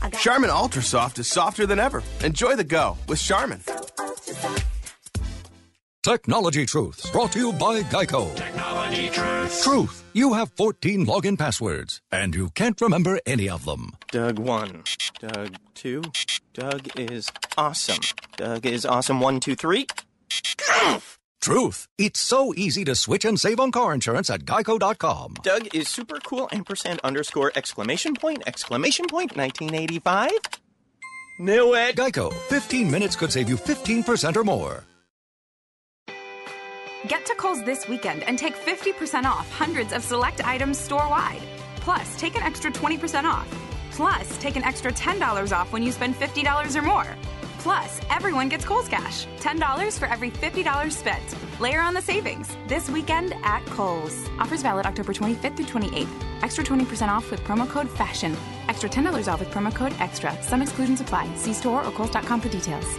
I got Charmin Ultra Soft is softer than ever. Enjoy the go with Charmin. Technology Truths, brought to you by Geico. Technology Truths. Truth, you have 14 login passwords, and you can't remember any of them. Doug 1. Doug 2. Doug is awesome. Doug is awesome 1, 2, 3. Truth, it's so easy to switch and save on car insurance at geico.com. Doug is super cool ampersand underscore exclamation point exclamation point 1985. Knew it. Geico, 15 minutes could save you 15% or more. Get to Kohl's this weekend and take 50% off hundreds of select items store wide. Plus, take an extra 20% off. Plus, take an extra $10 off when you spend $50 or more. Plus, everyone gets Kohl's Cash $10 for every $50 spent. Layer on the savings this weekend at Kohl's. Offers valid October 25th through 28th. Extra 20% off with promo code FASHION. Extra $10 off with promo code EXTRA. Some exclusions apply. See store or Kohl's.com for details.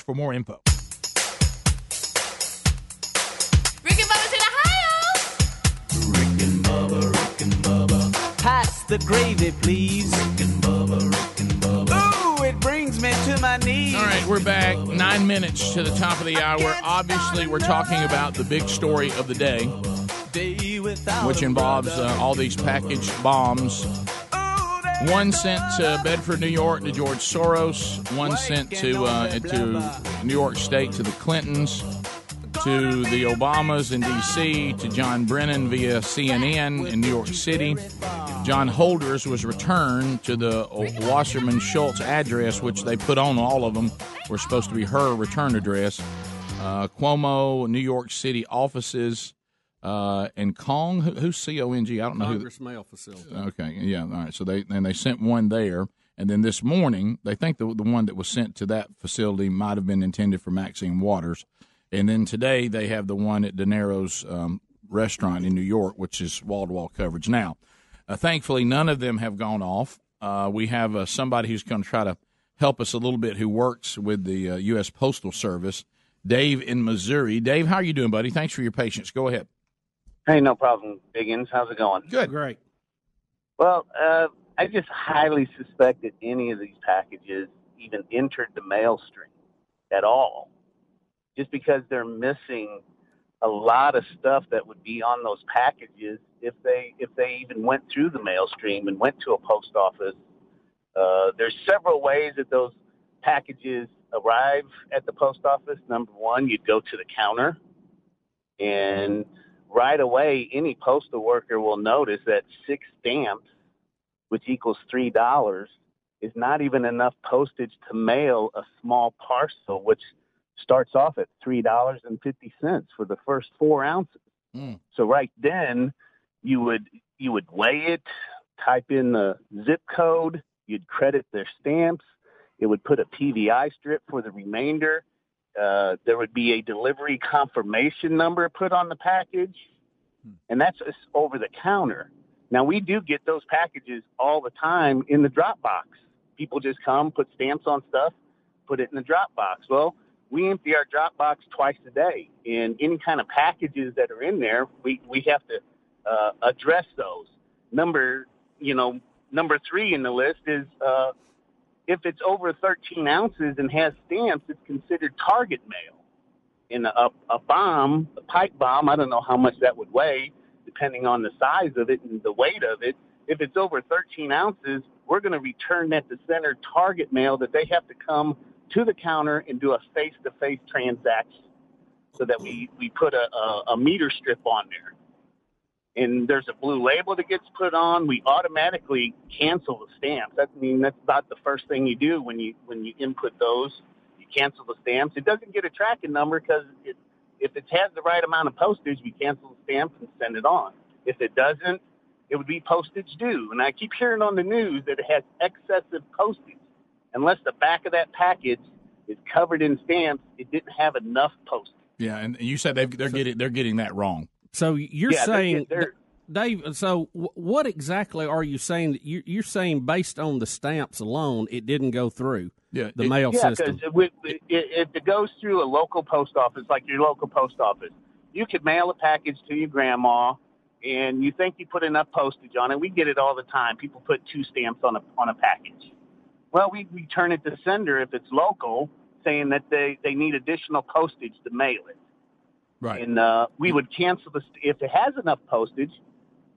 for more info. Rick and Bubba's in Ohio. Rick and Bubba, Rick and Bubba. Pass the gravy, please. Rick and Bubba, Rick and Bubba. Ooh, it brings me to my knees. All right, we're back. Nine minutes to the top of the hour. Obviously, we're talking about the big story of the day, which involves uh, all these packaged bombs. One sent to Bedford, New York, to George Soros. One sent to uh, to New York State to the Clintons, to the Obamas in D.C., to John Brennan via CNN in New York City. John Holders was returned to the Wasserman Schultz address, which they put on all of them. Were supposed to be her return address. Uh, Cuomo, New York City offices, uh, and Kong. Who, who's C O N G? I don't know who. Congress mail facility. Okay, yeah, all right. So they and they sent one there, and then this morning they think the the one that was sent to that facility might have been intended for Maxine Waters, and then today they have the one at De Niro's um, restaurant in New York, which is wall to wall coverage. Now, uh, thankfully, none of them have gone off. Uh, we have uh, somebody who's going to try to help us a little bit who works with the uh, U.S. Postal Service, Dave in Missouri. Dave, how are you doing, buddy? Thanks for your patience. Go ahead. Hey, no problem, Biggins. How's it going? Good. Great. Well, uh, I just highly suspect that any of these packages even entered the mail stream at all, just because they're missing a lot of stuff that would be on those packages if they if they even went through the mail stream and went to a post office. Uh, there's several ways that those packages arrive at the post office. Number one, you'd go to the counter, and right away, any postal worker will notice that six stamps, which equals three dollars, is not even enough postage to mail a small parcel, which starts off at three dollars and fifty cents for the first four ounces. Hmm. So right then, you would you would weigh it, type in the zip code, you'd credit their stamps, it would put a PVI strip for the remainder. Uh, there would be a delivery confirmation number put on the package, and that's over the counter. Now we do get those packages all the time in the drop box. People just come, put stamps on stuff, put it in the drop box. Well, we empty our drop box twice a day, and any kind of packages that are in there, we we have to uh, address those. Number, you know, number three in the list is uh, if it's over 13 ounces and has stamps, it's considered target mail. In a, a bomb, a pipe bomb, I don't know how much that would weigh, depending on the size of it and the weight of it. If it's over 13 ounces, we're going to return that to center target mail that they have to come to the counter and do a face-to-face transaction so that we, we put a, a, a meter strip on there. And there's a blue label that gets put on. We automatically cancel the stamps. That, I mean, that's about the first thing you do when you when you input those. You cancel the stamps. It doesn't get a tracking number because it, if it has the right amount of postage, we cancel the stamps and send it on. If it doesn't, it would be postage due. And I keep hearing on the news that it has excessive postage. Unless the back of that package is covered in stamps, it didn't have enough postage. Yeah, and you said they've, they're getting they're getting that wrong. So you're Yeah, they're- saying, they're- Dave. So wh- what exactly are you saying? That you, you're saying based on the stamps alone, it didn't go through yeah, the mail yeah, system. because if it goes through a local post office, like your local post office, you could mail a package to your grandma, and you think you put enough postage on it. We get it all the time. People put two stamps on a on a package. Well, we return it to sender if it's local, saying that they they need additional postage to mail it. Right. And uh, we would cancel the st- if it has enough postage.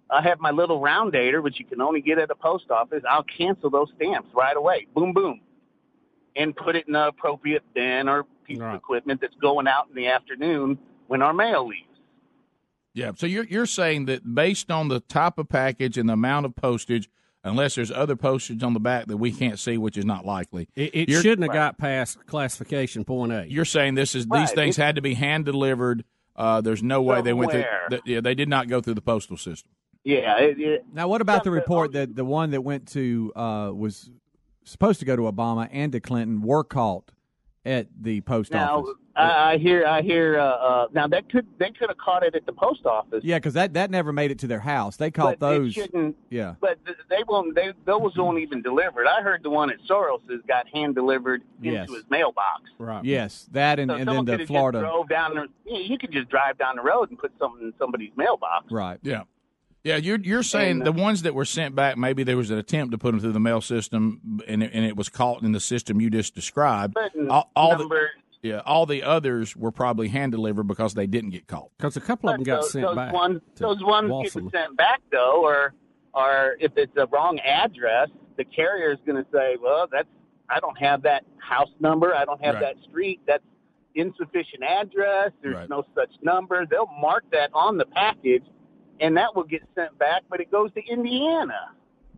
I have my little round dater, which you can only get at a post office. I'll cancel those stamps right away. Boom, boom and put it in an appropriate bin or piece of equipment that's going out in the afternoon when our mail leaves. Yeah. So you're you're saying that based on the type of package and the amount of postage, unless there's other postage on the back that we can't see, which is not likely. It, it You're- shouldn't have got past classification point A. You're saying this is Right. these things It- had to be hand delivered. Uh, there's no way they went through. Somewhere. th- yeah, they did not go through the postal system. Yeah. It, it, Now, what about the report that the one that went to uh, was supposed to go to Obama and to Clinton were caught at the post now office? I, I hear I hear uh, uh, now that could they could have caught it at the post office. Yeah, because that, that never made it to their house. They caught but those. It shouldn't. Yeah. But they won't. They those won't even delivered. I heard the one at Soros's got hand delivered into Yes. his mailbox. Right. Yes, that and, so and then the have Florida. Just drove down the, you could just drive down the road and put something in somebody's mailbox. Right. Yeah. Yeah, you're you're saying And, uh, the ones that were sent back, maybe there was an attempt to put them through the mail system, and it, and it was caught in the system you just described. But All, all the, number- yeah, all the others were probably hand delivered because they didn't get caught. Because a couple of them got those, sent those back. Ones, those ones Waltham. getting sent back though, or or if it's a wrong address, the carrier is going to say, "Well, that's I don't have that house number. I don't have Right. that street. That's insufficient address. There's Right. no such number." They'll mark that on the package, and that will get sent back, but it goes to Indiana.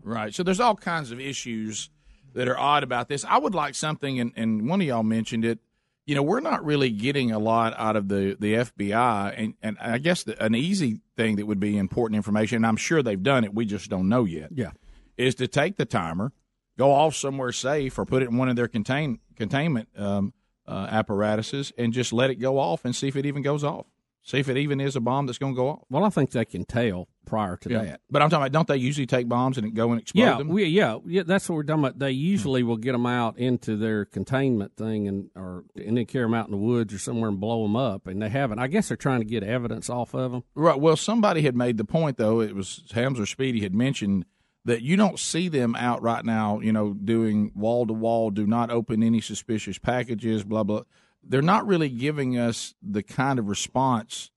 Right. So there's all kinds of issues that are odd about this. I would like something, and, and one of y'all mentioned it. You know, we're not really getting a lot out of the, the FBI, and, and I guess the, an easy thing that would be important information, and I'm sure they've done it, we just don't know yet. Yeah. Is to take the timer, go off somewhere safe, or put it in one of their contain containment um, uh, apparatuses, and just let it go off and see if it even goes off. See if it even is a bomb that's going to go off. Well, I think they can tell prior to Yeah. that. But I'm talking about, don't they usually take bombs and go and explode Yeah, them? we, yeah, yeah. That's what we're talking about. They hmm. usually will get them out into their containment thing, and or and then carry them out in the woods or somewhere and blow them up. And they haven't. I guess they're trying to get evidence off of them. Right. Well, somebody had made the point, though. It was Hams or Speedy had mentioned that you don't see them out right now. You know, doing wall to wall. Do not open any suspicious packages. Blah blah. They're not really giving us the kind of response.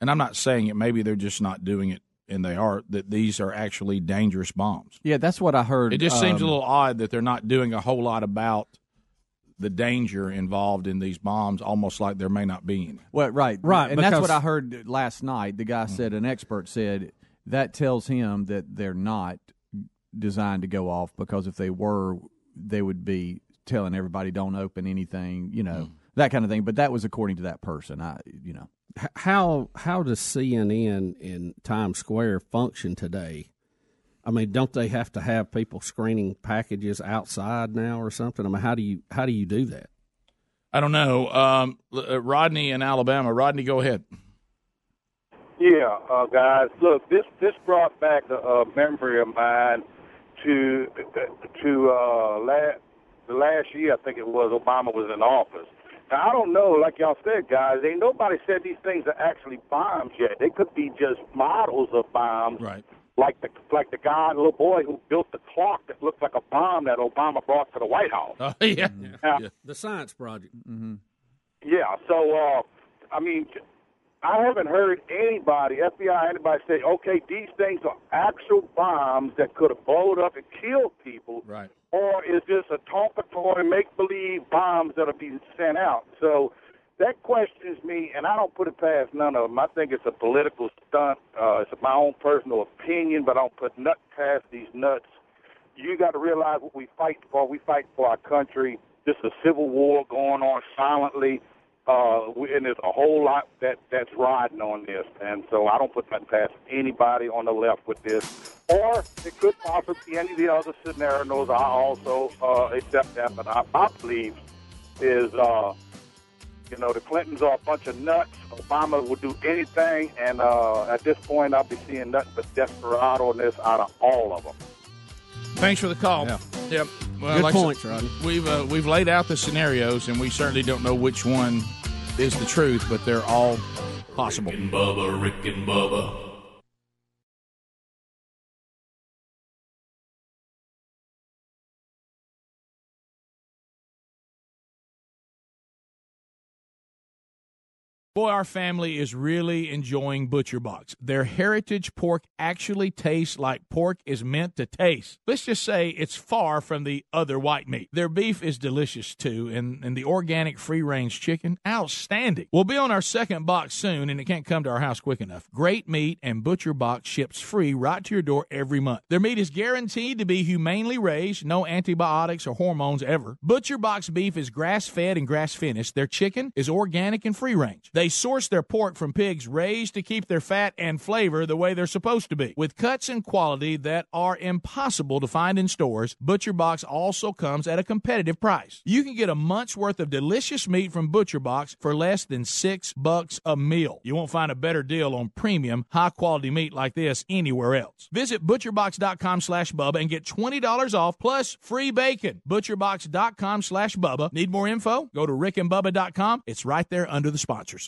And I'm not saying it. Maybe they're just not doing it, and they are. That these are actually dangerous bombs. Yeah, that's what I heard. It just seems a um, little odd that they're not doing a whole lot about the danger involved in these bombs. Almost like there may not be any. Well, right, Right, and that's what I heard last night. The guy said, an expert said that tells him that they're not designed to go off because if they were, they would be telling everybody don't open anything, you know, that kind of thing. But that was according to that person. I, you know, How how does CNN in Times Square function today? I mean, don't they have to have people screening packages outside now or something? I mean, how do you how do you do that? I don't know. Um, uh, Rodney in Alabama. Rodney, go ahead. Yeah, uh, guys. Look, this this brought back a, a memory of mine to to uh, last the last year. I think it was Obama was in office. Now I don't know, like y'all said, guys. Ain't nobody said these things are actually bombs yet. They could be just models of bombs. Right. Like the like the guy, the little boy who built the clock that looked like a bomb that Obama brought to the White House. Oh yeah. Now, The science project. Mm-hmm. yeah. So, uh, I mean, I haven't heard anybody, FBI, anybody say, okay, these things are actual bombs that could have blown up and killed people. Right. Or is this a tompatory, make believe bombs that are being sent out? So that questions me, and I don't put it past none of them. I think it's a political stunt. Uh, it's my own personal opinion, but I don't put nut past these nuts. You got to realize what we fight for. We fight for our country. This is a civil war going on silently, uh, and there's a whole lot that that's riding on this. And so I don't put nothing past anybody on the left with this. Or it could possibly be any of the other scenarios. I also uh, accept that, but I, I believe is. Uh, you know, the Clintons are a bunch of nuts. Obama would do anything, and uh, at this point, I'll be seeing nothing but desperadoness out of all of them. Thanks for the call. Yeah. Yep. Well, Good like I points, Rodney. We've uh, we've laid out the scenarios, and we certainly don't know which one is the truth, but they're all possible. Rick and Bubba, Rick and Bubba. Boy, our family is really enjoying Butcher Box. Their heritage pork actually tastes like pork is meant to taste. Let's just say it's far from the other white meat. Their beef is delicious too, and, and the organic free range chicken, outstanding. We'll be on our second box soon, and it can't come to our house quick enough. Great meat, and Butcher Box ships free right to your door every month. Their meat is guaranteed to be humanely raised, no antibiotics or hormones ever. Butcher Box beef is grass fed and grass finished. Their chicken is organic and free range. They source their pork from pigs raised to keep their fat and flavor the way they're supposed to be. With cuts and quality that are impossible to find in stores, ButcherBox also comes at a competitive price. You can get a month's worth of delicious meat from ButcherBox for less than six bucks a meal. You won't find a better deal on premium, high quality meat like this anywhere else. Visit butcherbox.com slash Bubba and get $20 off plus free bacon. Butcherbox.com slash Bubba. Need more info? Go to rickandbubba.com. It's right there under the sponsors.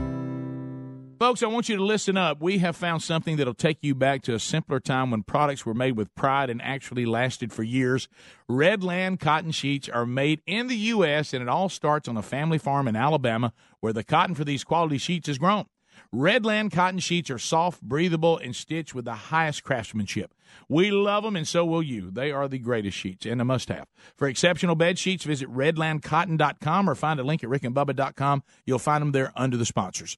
Folks, I want you to listen up. We have found something that'll take you back to a simpler time when products were made with pride and actually lasted for years. Redland cotton sheets are made in the U.S., and it all starts on a family farm in Alabama where the cotton for these quality sheets is grown. Redland cotton sheets are soft, breathable, and stitched with the highest craftsmanship. We love them, and so will you. They are the greatest sheets and a must have. For exceptional bed sheets, visit redlandcotton.com or find a link at rickandbubba.com. You'll find them there under the sponsors.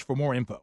for more info.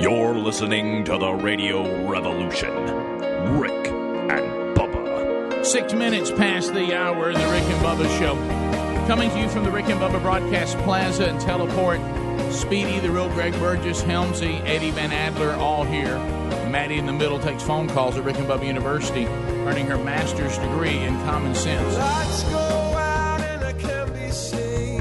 You're listening to the Radio Revolution. Rick and Bubba. Six minutes past the hour of the Rick and Bubba Show. Coming to you from the Rick and Bubba Broadcast Plaza and Teleport. Speedy, the real Greg Burgess, Helmsy, Eddie Van Adler, all here. Maddie in the middle takes phone calls at Rick and Bubba University, earning her master's degree in common sense.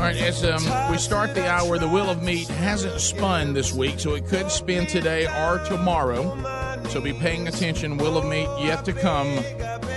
All right, as um, we start the hour, the Wheel of Meat hasn't spun this week, so it could spin today or tomorrow. So be paying attention. Wheel of Meat yet to come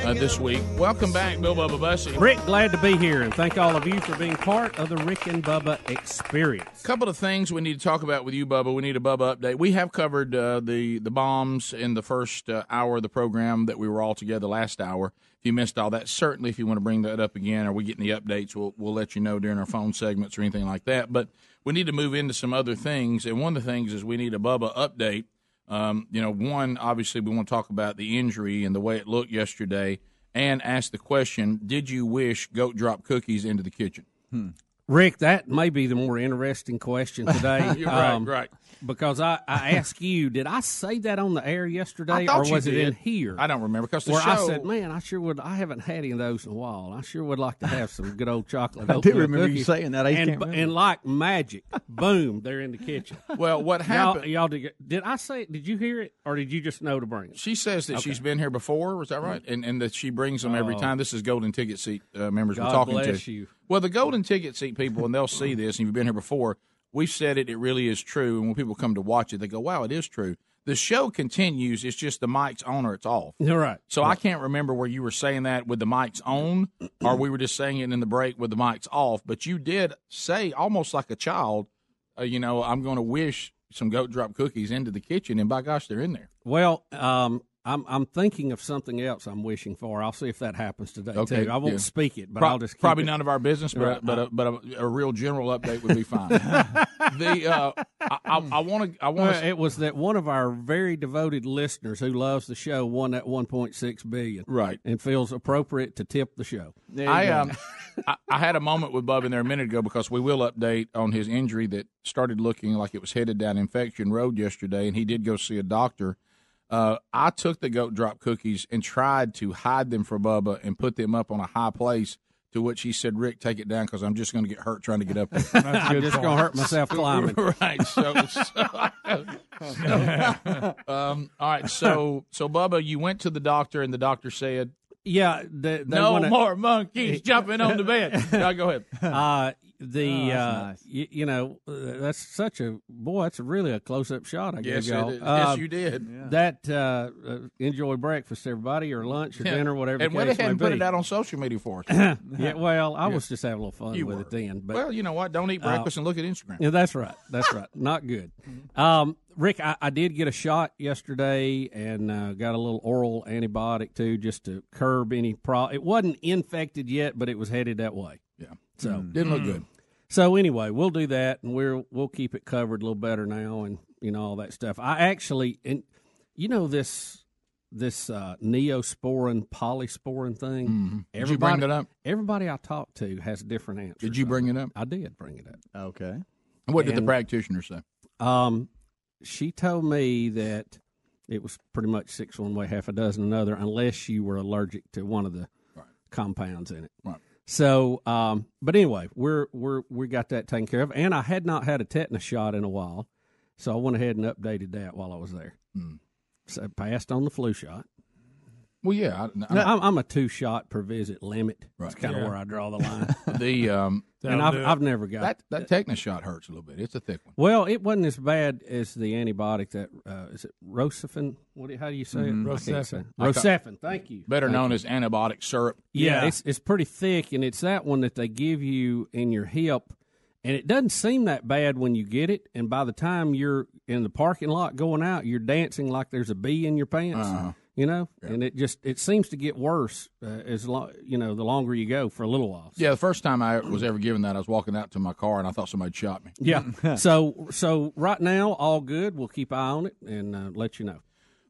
uh, this week. Welcome back, Bill Bubba Bussey. Rick, glad to be here, and thank all of you for being part of the Rick and Bubba experience. A couple of things we need to talk about with you, Bubba. We need a Bubba update. We have covered uh, the the bombs in the first uh, hour of the program that we were all together last hour. You missed all that, certainly if you want to bring that up again, or we get any updates, we'll we'll let you know during our phone segments or anything like that. But we need to move into some other things, and one of the things is we need a Bubba update. Um, you know, one obviously we want to talk about the injury and the way it looked yesterday, and ask the question: Did you wish goat drop cookies into the kitchen? Rick, that may be the more interesting question today. Um, You're right, right. Because I, I asked you, did I say that on the air yesterday, or was it in here? I don't remember because the Where I said, "Man, I sure would. I haven't had any of those in a while. I sure would like to have some good old chocolate." I do remember you saying that. I and, and like magic, boom, they're in the kitchen. Well, what Y'all- happened? Y'all, did, did I say? it? Did you hear it, or did you just know to bring it? She says that Okay. she's been here before. Was that right? And and that she brings them every Oh. time. This is golden ticket seat uh, members God we're talking bless to. you. Well, the golden ticket seat people, and they'll see this. And you've been here before. We've said it. It really is true. And when people come to watch it, they go, "Wow, it is true." The show continues. It's just the mic's on or it's off. You're right. So I can't remember where you were saying that with the mics on, or we were just saying it in the break with the mics off. But you did say almost like a child, uh, you know, I'm going to wish some goat drop cookies into the kitchen, and by gosh, they're in there. Well, um, I'm I'm thinking of something else. I'm wishing for. I'll see if that happens today Okay, too. I won't yeah. speak it, but Pro- I'll just keep probably it. none of our business, but Right. but a, but a, a real general update would be fine. the uh, I want to I want Well, it was that one of our very devoted listeners who loves the show won that 1.6 billion, right, and feels appropriate to tip the show. I um I, I had a moment with Bub in there a minute ago because we will update on his injury that started looking like it was headed down infection road yesterday, and he did go see a doctor. Uh, I took the goat drop cookies and tried to hide them for Bubba and put them up on a high place. To which he said, "Rick, take it down because I'm just going to get hurt trying to get up there. I'm just going to hurt myself climbing. right. So, so- um, all right. So, so Bubba, you went to the doctor, and the doctor said, Yeah, they, they "No wanna- more monkeys jumping on the bed." No, go ahead. Uh, the Oh, uh, nice. y- you know uh, that's such a boy. That's really a close up shot. I Yes, gave y'all. Uh, Yes, you did. Yeah. That uh, uh, enjoy breakfast, everybody, or lunch, or Yeah. dinner, whatever. And the went case ahead and may put be. it out on social media for us. yeah, well, I Yeah. was just having a little fun You with were. it then. But well, you know what? Don't eat Uh, breakfast and look at Instagram. Yeah, that's right. That's right. Not good. Um, Rick, I, I did get a shot yesterday and uh, got a little oral antibiotic too, just to curb any pro. It wasn't infected yet, but it was headed that way. So Mm. Didn't look good. So anyway, we'll do that, and we're we'll keep it covered a little better now, and you know all that stuff. I actually, and you know this this uh, neosporin polysporin thing. Mhm. Did you bring that up? Everybody I talked to has different answers. Did you bring it up? I did bring it up. Okay. What did the practitioner say? Um, she told me that it was pretty much six one way, half a dozen another, unless you were allergic to one of the compounds in it. Right. So, um, but anyway, we're we're we got that taken care of, and I had not had a tetanus shot in a while, so I went ahead and updated that while I was there. Mm. So I passed on the flu shot. Well, yeah, I, I'm, I'm a two shot per visit limit. That's kind of Yeah. where I draw the line. the um, and I've, I've never got that. That tetanus shot hurts a little bit. It's a thick one. Well, it wasn't as bad as the antibiotic that uh, is it Rocephin? What? How do you say Mhm. it? I can't say it. Like a- Rocephin. Thank you. Better Thank known you. as antibiotic syrup. Yeah, it's it's pretty thick, and it's that one that they give you in your hip, and it doesn't seem that bad when you get it, and by the time you're in the parking lot going out, you're dancing like there's a bee in your pants. Uh-huh. You know, and it just it seems to get worse uh, as long you know the longer you go for a little while. Yeah, the first time I was ever given that, I was walking out to my car and I thought somebody shot me. Yeah. so so right now, all good. We'll keep eye on it and uh, let you know.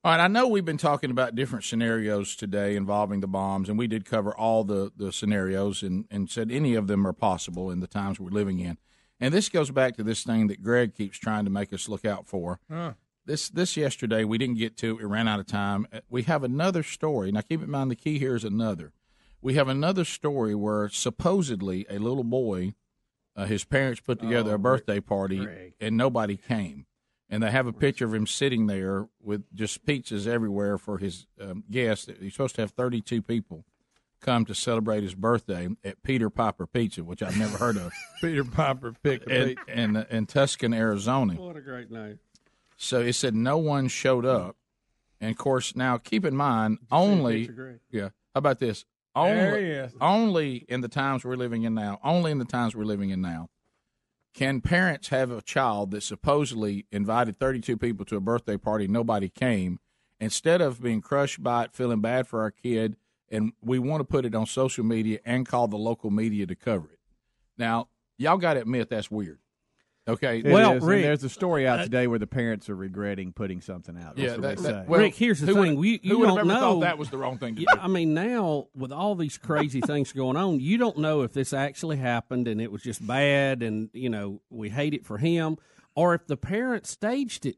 All right, I know we've been talking about different scenarios today involving the bombs, and we did cover all the, the scenarios and, and said any of them are possible in the times we're living in. And this goes back to this thing that Greg keeps trying to make us look out for. This this yesterday we didn't get to. It. Ran out of time. Uh, We have another story. Now keep in mind the key here is another. We have another story where supposedly a little boy, uh, his parents put together a birthday party and nobody came, and they have a picture of him sitting there with just pizzas everywhere for his um, guests. He's supposed to have thirty two people come to celebrate his birthday at Peter Piper Pizza, which I've never heard of. Peter Piper picked a in, in, in Tucson, Arizona. What a great name. So it said no one showed up, and of course now keep in mind only yeah. How about this? Only only in the times we're living in now. Only in the times we're living in now. Can parents have a child that supposedly invited 32 people to a birthday party, nobody came, instead of being crushed by it, feeling bad for our kid, and we want to put it on social media and call the local media to cover it? Now, y'all got to admit that's weird. Okay. It is, and there's a story out uh, today where the parents are regretting putting something out. Yeah, That's what that- they that- say. well, Rick, here's the who thing: would- we, you who would don't ever know thought that was the wrong thing to Yeah, do? I mean, now with all these crazy things going on, you don't know if this actually happened and it was just bad, and you know we hate it for him, or if the parents staged it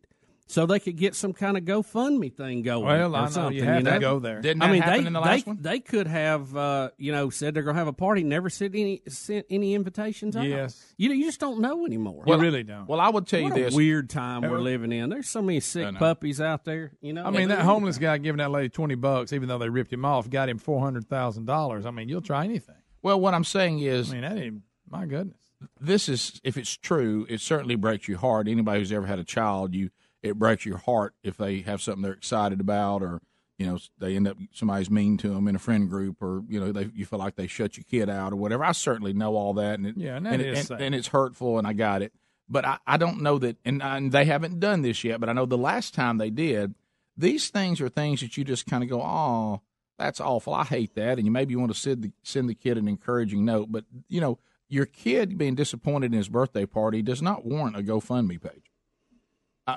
so they could get some kind of GoFundMe thing going. Well, I or know, something, you have to know? go there. Didn't I mean, happen they, in the last they, one? they could have, uh, you know, said they're going to have a party, never sent any sent any invitations out. Yes. you know, you just don't know anymore. You really don't. Well, I would tell you What a this. weird time we're living in. There's so many sick puppies out there. You know, I mean, that homeless guy giving that lady twenty bucks, even though they ripped him off, got him four hundred thousand dollars. I mean, you'll try anything. Well, what I'm saying is, I mean, that ain't my goodness. this is if it's true, it certainly breaks your heart. Anybody who's ever had a child, you it breaks your heart if they have something they're excited about, or you know they end up somebody's mean to them in a friend group, or you know they you feel like they shut your kid out or whatever. I certainly know all that, and it, Yeah, and and, is and, and it's hurtful, and I got it. But I, I don't know that, and, and they haven't done this yet. But I know the last time they did, these things are things that you just kind of go, oh, that's awful. I hate that. And you maybe you want to send the, send the kid an encouraging note. But, you know, your kid being disappointed in his birthday party does not warrant a GoFundMe page.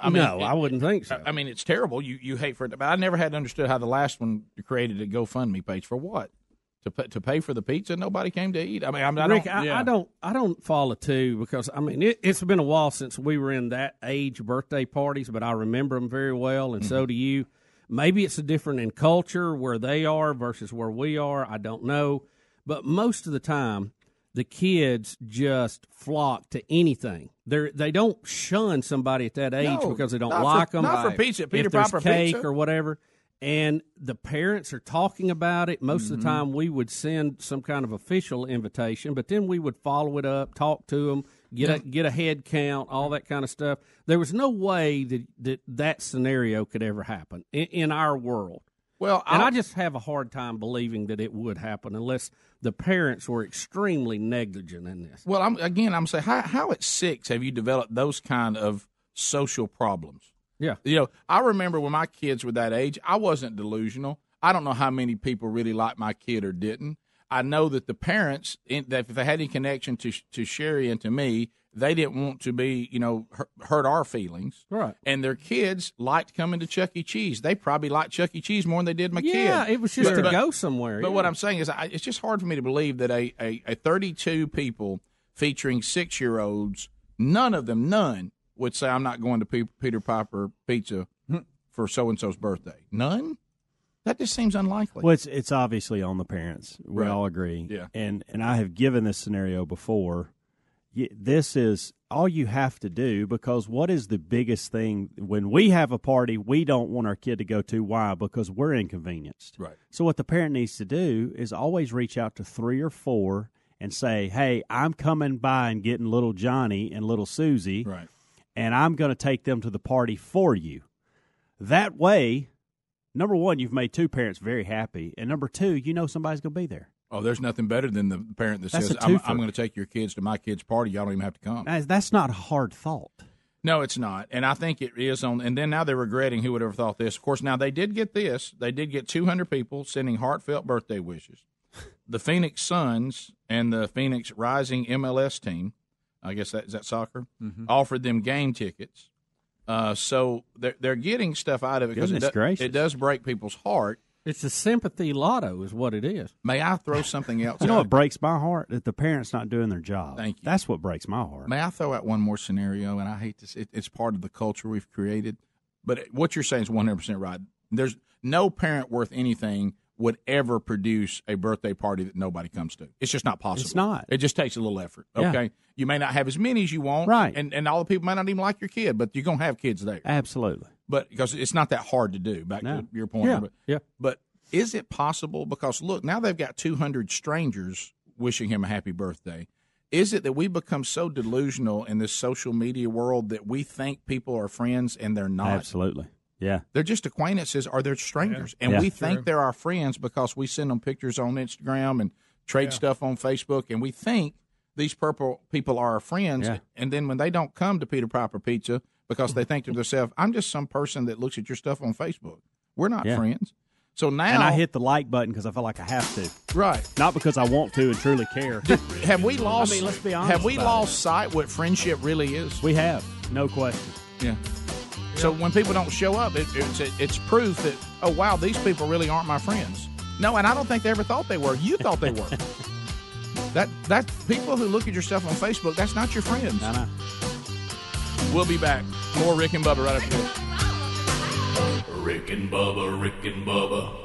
I, mean, no, I wouldn't think so. I, mean, it's terrible. You you hate for it, but I never had understood how the last one created a GoFundMe page for what to pay, to pay for the pizza. And nobody came to eat. I mean, I'm I Rick, don't, I, I don't, I don't follow too because I mean it, it's been a while since we were in that age birthday parties, but I remember them very well, and Mm-hmm. so do you. Maybe it's a different in culture where they are versus where we are. I don't know, but most of the time, the kids just flock to anything. They they don't shun somebody at that age No, because they don't not for- like them. not for pizza, Peter if Piper cake pizza. or whatever. And the parents are talking about it. Most Mm-hmm. of the time, we would send some kind of official invitation, but then we would follow it up, talk to them, get a get a head count, all that kind of stuff. There was no way that that, that scenario could ever happen in, in our world. Well, and I'll- I just have a hard time believing that it would happen unless the parents were extremely negligent in this. Well, I'm again. I'm saying how how at six have you developed those kind of social problems? Yeah. You know, I remember when my kids were that age, I wasn't delusional. I don't know how many people really liked my kid or didn't. I know that the parents, that if they had any connection to to Sheri and to me, they didn't want to be, you know, hurt, our feelings. Right. And their kids liked coming to Chuck E. Cheese. They probably liked Chuck E. Cheese more than they did my kid. Yeah, it was just to go somewhere, But yeah. what I'm saying is, I, it's just hard for me to believe that a, a, a 32 people featuring six year olds, none of them, none, would say, I'm not going to Pe- Peter Piper Pizza hmm. for so and so's birthday. None? That just seems unlikely. Well, it's it's obviously on the parents. We Right. all agree. Yeah. And and I have given this scenario before. This is all you have to do because what is the biggest thing when we have a party we don't want our kid to go to? Why? Because we're inconvenienced. Right. So what the parent needs to do is always reach out to three or four and say, "Hey, I'm coming by and getting little Johnny and little Susie, Right. and I'm going to take them to the party for you." That way, number one, you've made two parents very happy, and number two, you know somebody's going to be there. Oh, there's nothing better than the parent that That's says, I'm. I'm going to take your kids to my kid's party. Y'all don't even have to come. That's, that's not a hard thought. No, it's not. And I think it is on. And then now they're regretting who would ever thought this. Of course, now they did get this. They did get 200 people sending heartfelt birthday wishes. The Phoenix Suns and the Phoenix Rising MLS team, I guess that is that soccer, Mm-hmm. offered them game tickets. Uh, so they're they're getting stuff out of it because it, do- it does break people's heart. It's a sympathy lotto, is what it is. May I throw something else? You know out? what breaks my heart? That the parents not doing their job. Thank you. That's what breaks my heart. May I throw out one more scenario? And I hate this. It, it's part of the culture we've created. But it- what you're saying is 100% right. There's no parent worth anything would ever produce a birthday party that nobody comes to. It's just not possible. It's not. It just takes a little effort. Yeah. Okay. You may not have as many as you want. Right. And, and all the people might not even like your kid, but you're going to have kids there. Absolutely. But because it's not that hard to do, back No. to your point. Yeah. But, yeah. but is it possible? Because look, now they've got 200 strangers wishing him a happy birthday. Is it that we become so delusional in this social media world that we think people are friends and they're not? Absolutely. Yeah. They're just acquaintances or they're strangers. And Yeah. we True. think they're our friends because we send them pictures on Instagram and trade stuff on Facebook. And we think these purple people are our friends. Yeah. And then when they don't come to Peter Piper Pizza because they think to themselves, I'm just some person that looks at your stuff on Facebook. We're not Yeah. friends. So now. and I hit the like button because I feel like I have to. Right. Not because I want to and truly care. Have we lost? I mean, let's be honest Have we lost sight what friendship really is? We have, no question. Yeah. So when people don't show up, it, it's it's proof that oh wow these people really aren't my friends. No, and I don't think they ever thought they were. You thought they were. that that people who look at your stuff on Facebook, that's not your friends. I know. We'll be back. More Rick and Bubba right after this. Rick and Bubba, Rick and Bubba.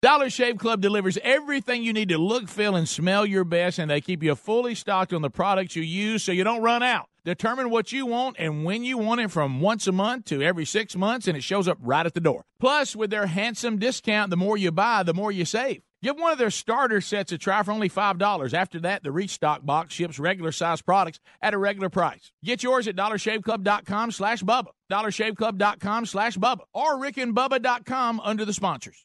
Dollar Shave Club delivers everything you need to look, feel, and smell your best, and they keep you fully stocked on the products you use so you don't run out. Determine what you want and when you want it from once a month to every six months, and it shows up right at the door. Plus, with their handsome discount, the more you buy, the more you save. Give one of their starter sets a try for only $5. After that, the Restock box ships regular size products at a regular price. Get yours at dollarshaveclub.com slash Bubba, dollarshaveclub.com slash Bubba, or rickandbubba.com under the sponsors.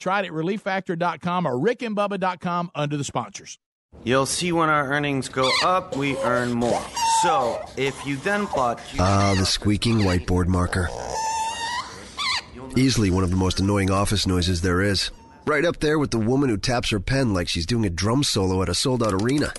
Try it at relieffactor.com or rickandbubba.com under the sponsors. You'll see when our earnings go up, we earn more. So, if you then plot. Ah, the squeaking whiteboard marker. Easily one of the most annoying office noises there is. Right up there with the woman who taps her pen like she's doing a drum solo at a sold out arena.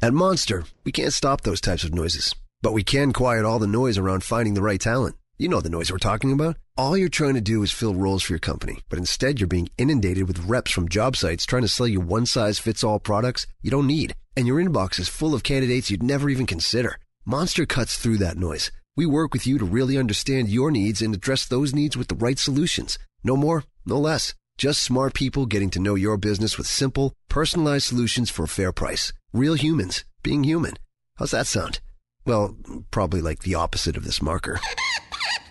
At Monster, we can't stop those types of noises, but we can quiet all the noise around finding the right talent. You know the noise we're talking about. All you're trying to do is fill roles for your company, but instead you're being inundated with reps from job sites trying to sell you one size fits all products you don't need. And your inbox is full of candidates you'd never even consider. Monster cuts through that noise. We work with you to really understand your needs and address those needs with the right solutions. No more, no less. Just smart people getting to know your business with simple, personalized solutions for a fair price. Real humans being human. How's that sound? Well, probably like the opposite of this marker.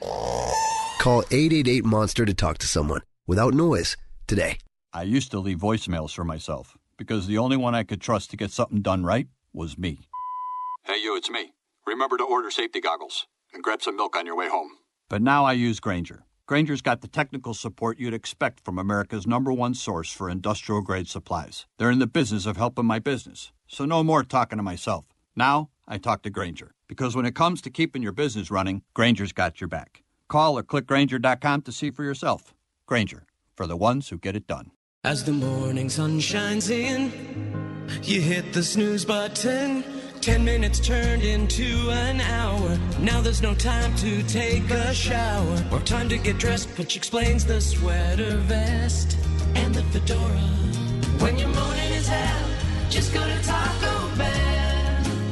Call 888 Monster to talk to someone without noise today. I used to leave voicemails for myself because the only one I could trust to get something done right was me. Hey, you, it's me. Remember to order safety goggles and grab some milk on your way home. But now I use Grainger. Grainger's got the technical support you'd expect from America's number one source for industrial grade supplies. They're in the business of helping my business, so no more talking to myself. Now I talk to Grainger because when it comes to keeping your business running, Grainger's got your back. Call or click Grainger.com to see for yourself. Grainger, for the ones who get it done. As the morning sun shines in, you hit the snooze button. Ten minutes turned into an hour. Now there's no time to take a shower or time to get dressed, which explains the sweater vest and the fedora. When your morning is hell, just go to Taco.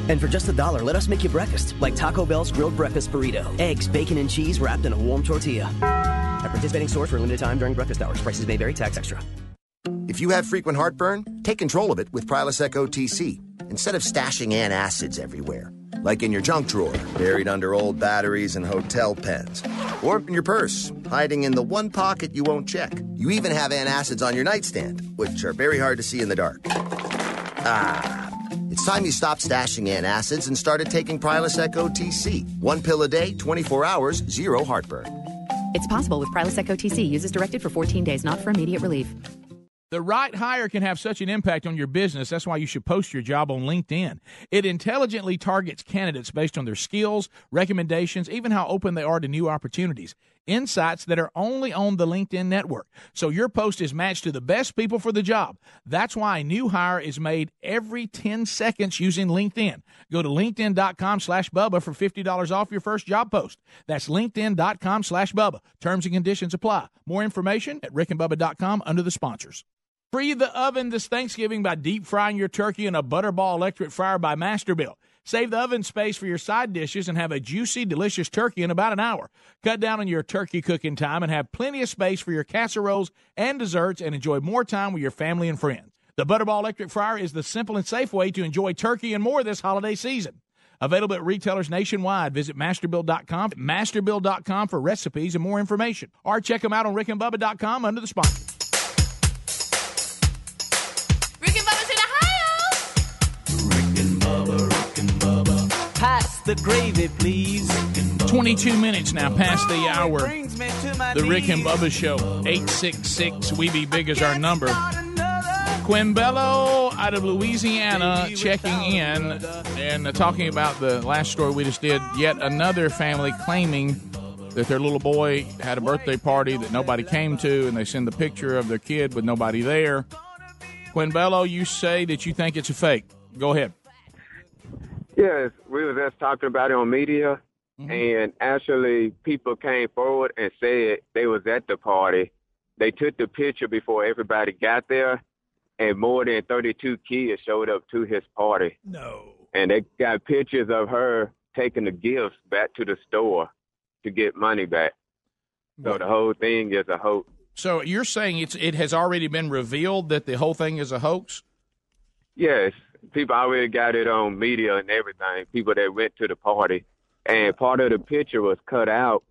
And for just a dollar, let us make you breakfast, like Taco Bell's grilled breakfast burrito. Eggs, bacon, and cheese wrapped in a warm tortilla. At participating stores for a limited time during breakfast hours. Prices may vary, tax extra. If you have frequent heartburn, take control of it with Prilosec OTC instead of stashing antacids everywhere, like in your junk drawer, buried under old batteries and hotel pens, or in your purse, hiding in the one pocket you won't check. You even have antacids on your nightstand, which are very hard to see in the dark. Ah, time you stopped stashing antacids and started taking Prilosec OTC. One pill a day, 24 hours, zero heartburn. It's possible with Prilosec OTC. Use as directed for 14 days, not for immediate relief. The right hire can have such an impact on your business. That's why you should post your job on LinkedIn. It intelligently targets candidates based on their skills, recommendations, even how open they are to new opportunities. Insights that are only on the LinkedIn network. So your post is matched to the best people for the job. That's why a new hire is made every 10 seconds using LinkedIn. Go to LinkedIn.com slash Bubba for $50 off your first job post. That's LinkedIn.com slash Bubba. Terms and conditions apply. More information at rickandbubba.com under the sponsors. Free the oven this Thanksgiving by deep frying your turkey in a Butterball electric fryer by Masterbuilt. Save the oven space for your side dishes and have a juicy, delicious turkey in about an hour. Cut down on your turkey cooking time and have plenty of space for your casseroles and desserts and enjoy more time with your family and friends. The Butterball electric fryer is the simple and safe way to enjoy turkey and more this holiday season. Available at retailers nationwide. Visit masterbuilt.com, masterbuilt.com for recipes and more information. Or check them out on rickandbubba.com under the sponsor. The gravy, please. 22 minutes now past the hour. The Rick and Bubba Show. 866 We Be Big is our number. Quimbello out of Louisiana checking in and uh, talking about the last story we just did. Yet another family claiming that their little boy had a birthday party that nobody came to, and they send the picture of their kid with nobody there. Quimbello, you say that you think it's a fake. Go ahead. Yes, we was just talking about it on media, mm-hmm. and actually people came forward and said they was at the party. They took the picture before everybody got there, and more than 32 kids showed up to his party. No. And they got pictures of her taking the gifts back to the store to get money back. So the whole thing is a hoax. So you're saying it's it has already been revealed that the whole thing is a hoax? Yes, people already got it on media and everything. People that went to the party, and part of the picture was cut out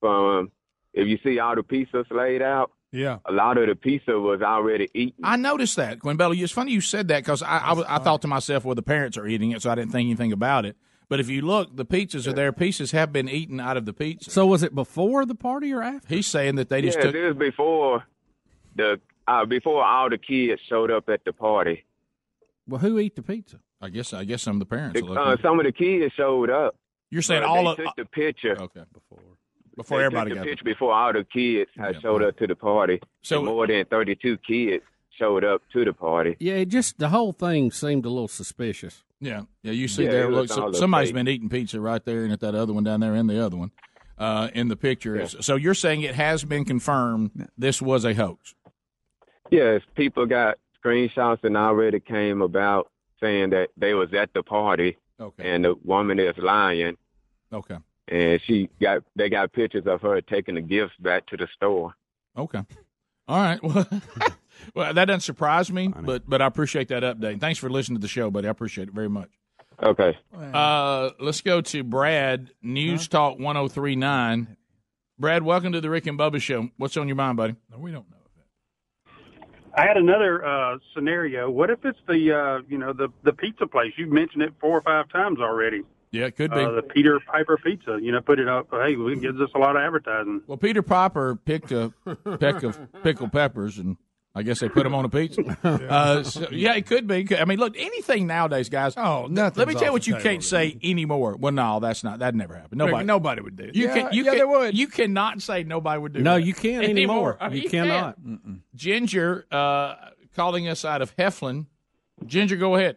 from. If you see all the pizzas laid out, Yeah. a lot of the pizza was already eaten. I noticed that, Quimbello. It's funny you said that because I, I, I thought to myself, well, the parents are eating it, so I didn't think anything about it. But if you look, the pizzas are there. Pieces have been eaten out of the pizza. So was it before the party or after? He's saying that they just yeah, took. this is before the uh, before all the kids showed up at the party. Well, who eat the pizza? I guess I guess some of the parents. The- uh, some of the kids showed up. You're saying all of- took the picture. Okay, before before they everybody took got the there. before all the kids had showed up to the party. So- And more than thirty two kids showed up to the party. Yeah, it just the whole thing seemed a little suspicious. Yeah, yeah. You see Yeah, there. Look, so, somebody's fake. been eating pizza right there, and at that other one down there, and the other one uh, in the picture. So you're saying it has been confirmed this was a hoax. Yes, people got screenshots and already came about saying that they was at the party Okay. and the woman is lying Okay. and she got they got pictures of her taking the gifts back to the store. Okay. All right. Well, well, that doesn't surprise me, but but I appreciate that update. Thanks for listening to the show, buddy. I appreciate it very much. Okay. Uh, let's go to Brad, News Talk 1039. Brad, welcome to the Rick and Bubba Show. What's on your mind, buddy? No, we don't know. I had another uh, scenario. What if it's the uh, you know the the pizza place? You've mentioned it four or five times already. Yeah, it could be. Uh, the Peter Piper Pizza. You know, put it up. Hey, it gives us a lot of advertising. Well, Peter Popper picked a peck of pickled peppers, and I guess they put them on a pizza. Uh, so, yeah, it could be. I mean, look, anything nowadays, guys. Oh, nothing. Let me tell you what you can't say anymore. Well, no, that's not. That never happened. Nobody. nobody would do it. You Yeah, can. You yeah, can, they would. You cannot say nobody would do. No, that you can't anymore. I mean, You cannot. can't. Ginger, uh, calling us out of Heflin. Ginger, go ahead.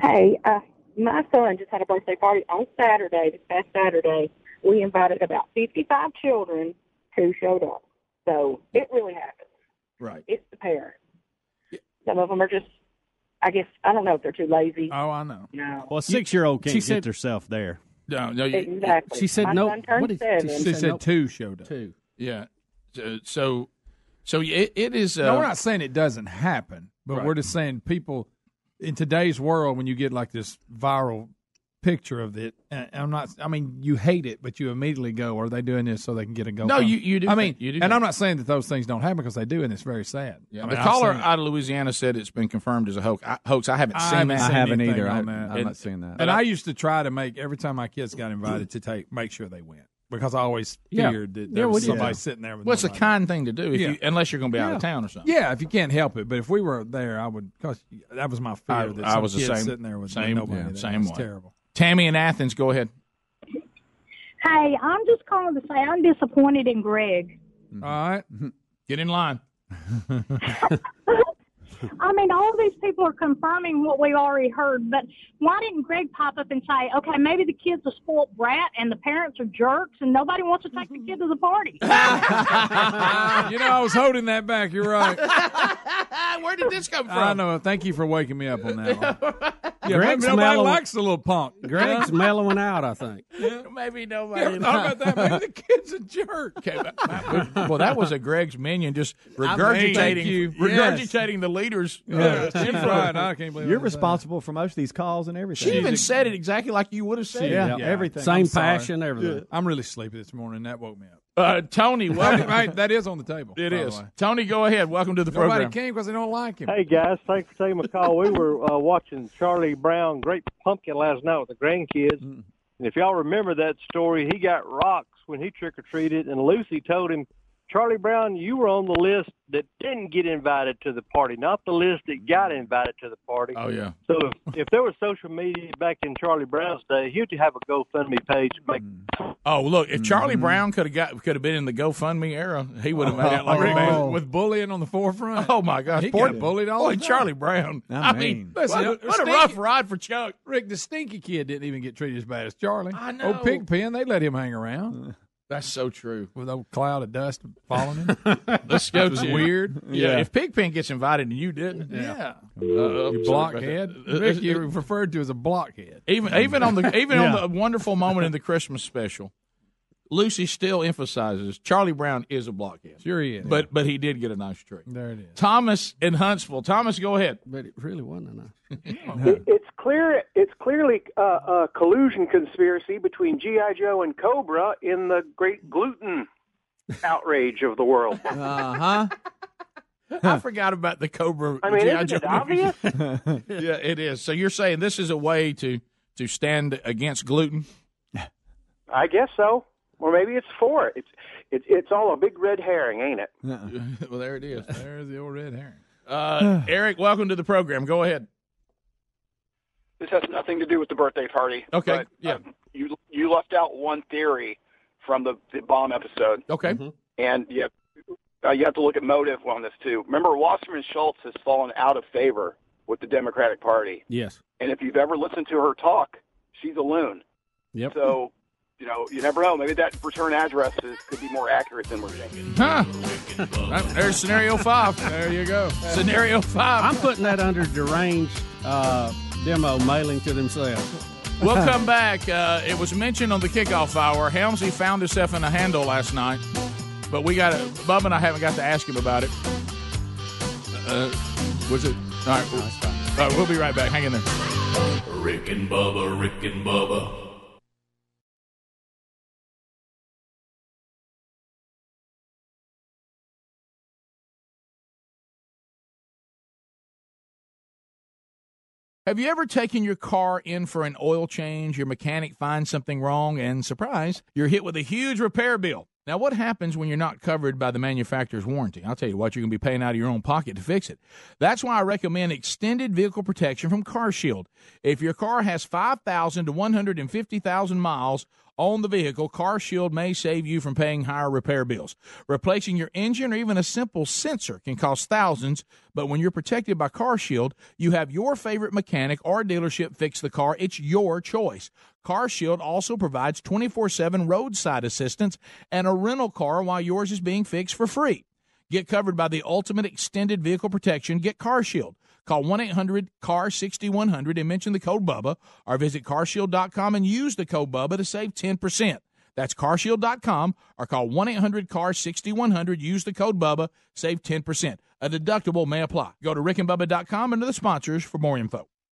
Hey, uh, my son just had a birthday party on Saturday, this past Saturday. We invited about 55 children who showed up. So it really happens. Right. It's the parents. Some of them are just, I guess, I don't know if they're too lazy. Oh, I know. No. Well, a six year old can't She get said- herself there. No, no. Exactly. She said My no. son turned what did- seven. She said two showed up. Two. Yeah. So, so, so it, it is. Uh, no, we're not saying it doesn't happen, but Right. we're just saying people in today's world when you get like this viral picture of it, I'm not. I mean, you hate it, but you immediately go, "Are they doing this so they can get a go?" No, you- you do I mean, you do and think. I'm not saying that those things don't happen because they do, and it's very sad. Yeah, I mean, the I've caller out of Louisiana said it's been confirmed as a hoax. I, hoax. I haven't I seen haven't that. seen I haven't either. on I- that. I'm not seeing that. And I used to try to make every time my kids got invited to take make sure they went because I always Yeah. feared that there we was somebody Yeah. sitting there with. Well, it's a kind thing to do if Yeah. you, unless you're going to be out of town or something. Yeah, if you can't help it, but if we were there, I would. Cause that was my fear I, that I some was the kid same. sitting there with same, nobody. yeah, there. same It's way. terrible. Tammy in Athens, go ahead. Hey, I'm just calling to say I'm disappointed in Greg. All right, mm-hmm. get in line. I mean, all these people are confirming what we've already heard, but why didn't Greg pop up and say, okay, maybe the kid's a spoiled brat and the parents are jerks and nobody wants to take the mm-hmm. kid to the party? you know, I was holding that back. You're right. Where did this come from? I know. Thank you for waking me up on that one. Yeah, Greg's maybe nobody mellow- likes the little punk. Greg's mellowing out. I think. Maybe You nobody. ever thought about that? Maybe the kid's a jerk. Okay, well, that was a Greg's minion just I mean, regurgitating, thank you. regurgitating the leaders. uh, Yeah, Jim's info. I can't believe You're I did that. responsible for most of these calls and everything. She even said it exactly like you would have said Yeah, it. everything. Same I'm sorry. passion, everything. Yeah. I'm really sleepy this morning. That woke me up. Uh, Tony, welcome. right, that is on the table. It by the is. way. Tony, go ahead. Welcome to the Nobody program. came because they don't like him. Hey guys, thanks for taking my call. We were uh, watching Charlie Brown Great Pumpkin last night with the grandkids, and if y'all remember that story, he got rocks when he trick or treated, and Lucy told him, "Charlie Brown, you were on the list that didn't get invited to the party, not the list that got invited to the party." Oh yeah. So if, if there was social media back in Charlie Brown's day, he'd have a GoFundMe page. Make Oh, look! If Charlie Mm-hmm. Brown could have got could have been in the GoFundMe era, he would have made it like a Rick, man. with, with bullying on the forefront. Oh my gosh! He Poor, got bullied all boy, the time. Charlie Brown. I I mean, mean, Listen, what, a- the what a rough ride for Chuck. Rick, the stinky kid didn't even get treated as bad as Charlie. I know. Old Pigpen, they let him hang around That's so true. with old cloud of dust falling in. Let's go to weird. Yeah, Yeah. if Pigpen gets invited and you didn't, Yeah. Uh, You blockhead. Uh, Rick, uh, you're referred to as a blockhead. Even even on the even Yeah. on the wonderful moment in the Christmas special, Lucy still emphasizes Charlie Brown is a blockhead. Sure he is. But but he did get a nice treat. There it is. Thomas in Huntsville. Thomas, go ahead. But it really wasn't enough. It, it's clear. It's clearly uh, a collusion conspiracy between GI Joe and Cobra in the great gluten outrage of the world. Uh huh. I forgot about the Cobra. I mean, G.I. isn't it Joe movies. obvious? yeah, it is. So you're saying this is a way to to stand against gluten? I guess so, or maybe it's four. It's it's it's all a big red herring, ain't it? well, there it is. There's the old red herring. Uh, Eric, welcome to the program. Go ahead. This has nothing to do with the birthday party. Okay, but, yeah. uh, you you left out one theory from the, the bomb episode, Okay. and you have, uh, you have to look at motive on this too. Remember, Wasserman Schultz has fallen out of favor with the Democratic Party, Yes. and if you've ever listened to her talk, she's a loon. Yep. So, you know, you never know. Maybe that return address is, could be more accurate than we're thinking. Huh. Uh, There's scenario five. There you go. Scenario five. I'm putting that under deranged uh, demo mailing to themselves. We'll come back. Uh, it was mentioned on the kickoff hour. Helmsy found himself in a handle last night, but we got it. Bub and I haven't got to ask him about it. Uh, was it? All right. All right. We'll be right back. Hang in there. Rick and Bubba, Rick and Bubba. Have you ever taken your car in for an oil change? Your mechanic finds something wrong, and surprise, you're hit with a huge repair bill. Now, what happens when you're not covered by the manufacturer's warranty? I'll tell you what, you're going to be paying out of your own pocket to fix it. That's why I recommend extended vehicle protection from CarShield. If your car has 5,000 to 150,000 miles on the vehicle, CarShield may save you from paying higher repair bills. Replacing your engine or even a simple sensor can cost thousands, but when you're protected by CarShield, you have your favorite mechanic or dealership fix the car. It's your choice. CarShield also provides 24/7 roadside assistance and a rental car while yours is being fixed for free. Get covered by the ultimate extended vehicle protection. Get CarShield. Call 1 800 CAR 6100 and mention the code BUBBA or visit carshield.com and use the code BUBBA to save 10%. That's carshield.com or call 1 800 CAR 6100. Use the code BUBBA, save 10%. A deductible may apply. Go to rickandbubba.com under the sponsors for more info.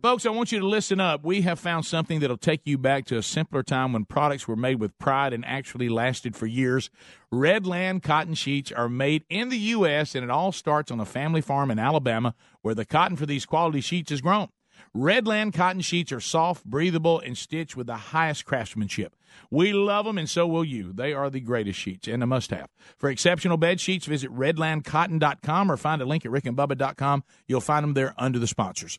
Folks, I want you to listen up. We have found something that'll take you back to a simpler time when products were made with pride and actually lasted for years. Redland cotton sheets are made in the U.S., and it all starts on a family farm in Alabama where the cotton for these quality sheets is grown. Redland cotton sheets are soft, breathable, and stitched with the highest craftsmanship. We love them, and so will you. They are the greatest sheets and a must have. For exceptional bed sheets, visit redlandcotton.com or find a link at rickandbubba.com. You'll find them there under the sponsors.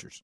sponsors.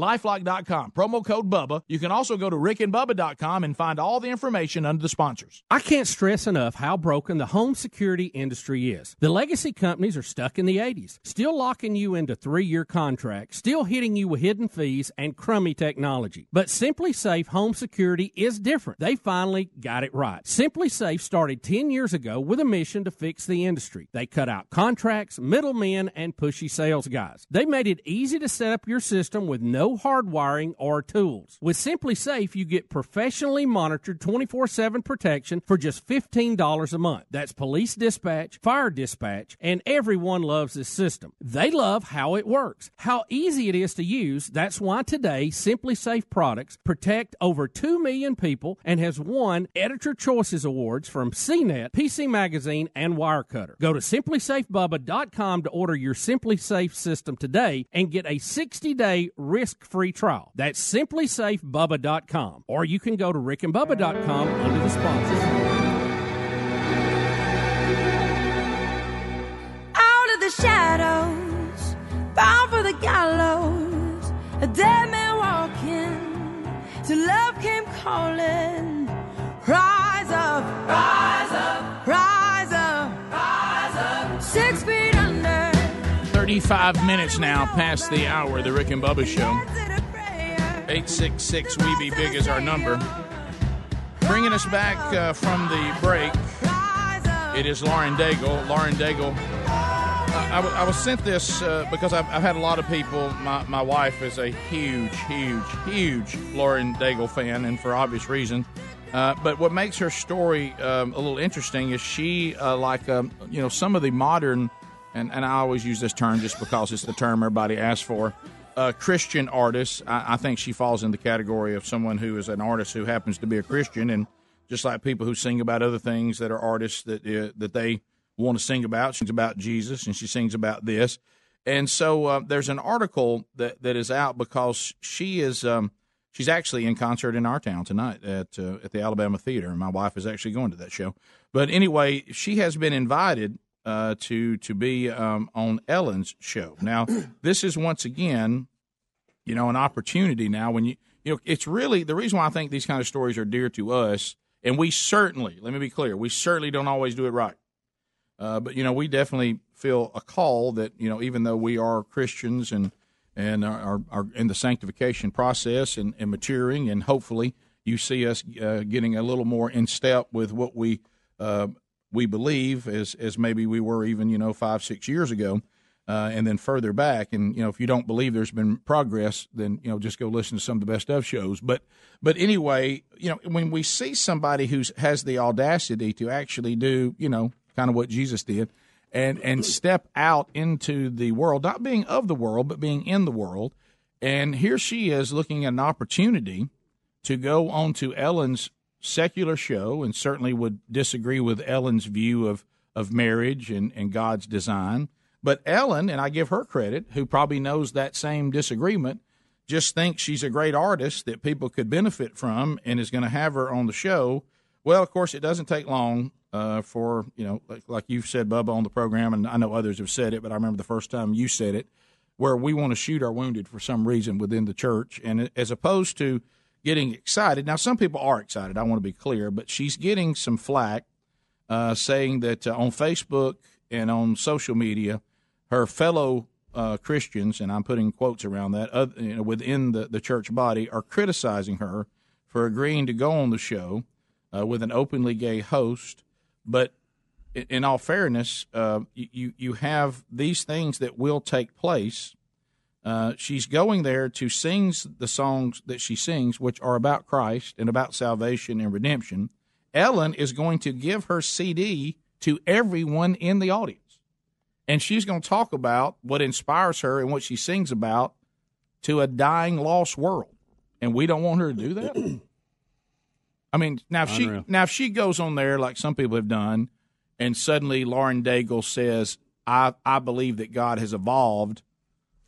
Lifelock.com, promo code BUBBA. You can also go to rickandbubba.com and find all the information under the sponsors. I can't stress enough how broken the home security industry is. The legacy companies are stuck in the 80s, still locking you into three year contracts, still hitting you with hidden fees and crummy technology. But SimpliSafe Home Security is different. They finally got it right. SimpliSafe started 10 years ago with a mission to fix the industry. They cut out contracts, middlemen, and pushy sales guys. They made it easy to set up your system with no hardwiring or tools. With SimpliSafe, you get professionally monitored 24 7 protection for just $15 a month. That's police dispatch, fire dispatch, and everyone loves this system. They love how it works, how easy it is to use. That's why today, SimpliSafe products protect over 2 million people and has won Editor Choices Awards from CNET, PC Magazine, and Wirecutter. Go to simplisafebubba.com to order your SimpliSafe system today and get a 60 day risk risk-free trial. That's simplisafebubba.com. Or you can go to rickandbubba.com under the sponsors. Out of the shadows, bound for the gallows, a dead man walking, till love came calling. 35 minutes now past the hour, the Rick and Bubba Show. 866 We Be Big is our number. Bringing us back uh, from the break, it is Lauren Daigle. Lauren Daigle. I was sent this uh, because I've, I've had a lot of people. My, my wife is a huge, huge, huge Lauren Daigle fan, and for obvious reason. Uh, but what makes her story um, a little interesting is she, uh, like um, you know, some of the modern, and, and I always use this term just because it's the term everybody asks for. Uh, Christian artists, I, I think she falls in the category of someone who is an artist who happens to be a Christian, and just like people who sing about other things that are artists that uh, that they want to sing about. She sings about Jesus, and she sings about this. And so uh, there's an article that, that is out because she is um, she's actually in concert in our town tonight at uh, at the Alabama Theater, and my wife is actually going to that show. But anyway, she has been invited uh, to to be um, on Ellen's show. Now, this is once again, you know, an opportunity. Now, when you you know, it's really the reason why I think these kind of stories are dear to us, and we certainly, let me be clear, we certainly don't always do it right. Uh, but you know, we definitely feel a call that you know, even though we are Christians and and are, are, in the sanctification process and, and maturing, and hopefully you see us uh, getting a little more in step with what we uh, we believe as as maybe we were even you know five six years ago. Uh, and then further back, and you know, if you don't believe there's been progress, then you know, just go listen to some of the best of shows. But, but anyway, you know, when we see somebody who has the audacity to actually do, you know, kind of what Jesus did, and and step out into the world, not being of the world, but being in the world. And here she is looking at an opportunity to go on to Ellen's secular show, and certainly would disagree with Ellen's view of of marriage and, and God's design. But Ellen, and I give her credit, who probably knows that same disagreement, just thinks she's a great artist that people could benefit from and is going to have her on the show. Well, of course, it doesn't take long uh, for, you know, like, like you've said, Bubba, on the program, and I know others have said it, but I remember the first time you said it, where we want to shoot our wounded for some reason within the church. And as opposed to getting excited, now some people are excited, I want to be clear, but she's getting some flack uh, saying that uh, on Facebook and on social media, her fellow uh, Christians, and I'm putting quotes around that, uh, you know, within the, the church body, are criticizing her for agreeing to go on the show uh, with an openly gay host. But in, in all fairness, uh, you you have these things that will take place. Uh, she's going there to sing the songs that she sings, which are about Christ and about salvation and redemption. Ellen is going to give her CD to everyone in the audience and she's going to talk about what inspires her and what she sings about to a dying, lost world. And we don't want her to do that. I mean, now if Unreal. she now if she goes on there like some people have done, and suddenly Lauren Daigle says, "I I believe that God has evolved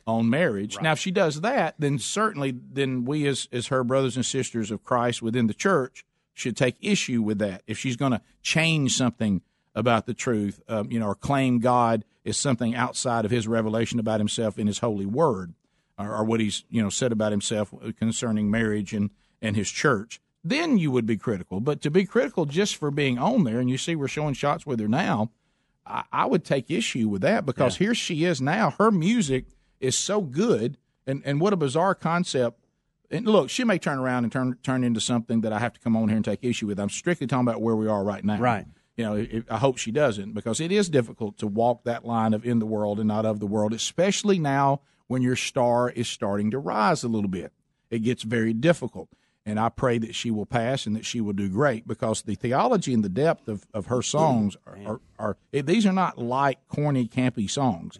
on marriage." Now, if she does that, then certainly then we as as her brothers and sisters of Christ within the church should take issue with that. If she's going to change something about the truth, um, you know, or claim God is something outside of His revelation about Himself in His holy Word, or, or what He's you know said about Himself concerning marriage and and His church, then you would be critical. But to be critical just for being on there, and you see we're showing shots with her now, I, I would take issue with that because here she is now. Her music is so good, and and what a bizarre concept. And look, she may turn around and turn turn into something that I have to come on here and take issue with. I'm strictly talking about where we are right now. Right. You know, it, I hope she doesn't because it is difficult to walk that line of in the world and not of the world, especially now when your star is starting to rise a little bit. It gets very difficult. And I pray that she will pass and that she will do great because the theology and the depth of, of her songs are, are, are these are not light, corny, campy songs.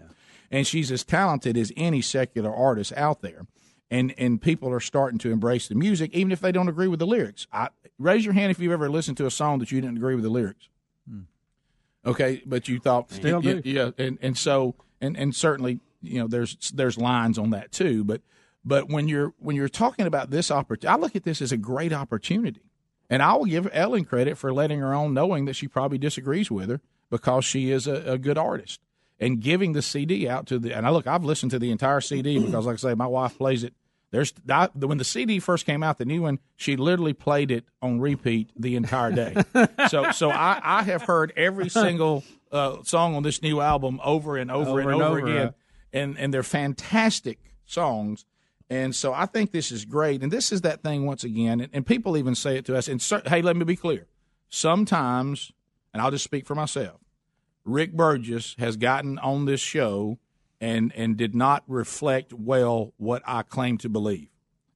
And she's as talented as any secular artist out there. And and people are starting to embrace the music, even if they don't agree with the lyrics. I, raise your hand if you've ever listened to a song that you didn't agree with the lyrics. Hmm. Okay, but you thought Still yeah, do. yeah, and and so and and certainly you know there's there's lines on that too, but But when you're when you're talking about this opportunity, I look at this as a great opportunity, and I will give Ellen credit for letting her own, knowing that she probably disagrees with her because she is a, a good artist, and giving the CD out to the. And I look, I've listened to the entire CD because, like I say, my wife plays it. There's I, when the CD first came out, the new one, she literally played it on repeat the entire day. so so I, I have heard every single uh, song on this new album over and over, Over and and over, over, again, right. and and they're fantastic songs. And so I think this is great. And this is that thing once again. And, and people even say it to us. And cer- hey, let me be clear. Sometimes, and I'll just speak for myself. Rick Burgess has gotten on this show and and did not reflect well what I claim to believe.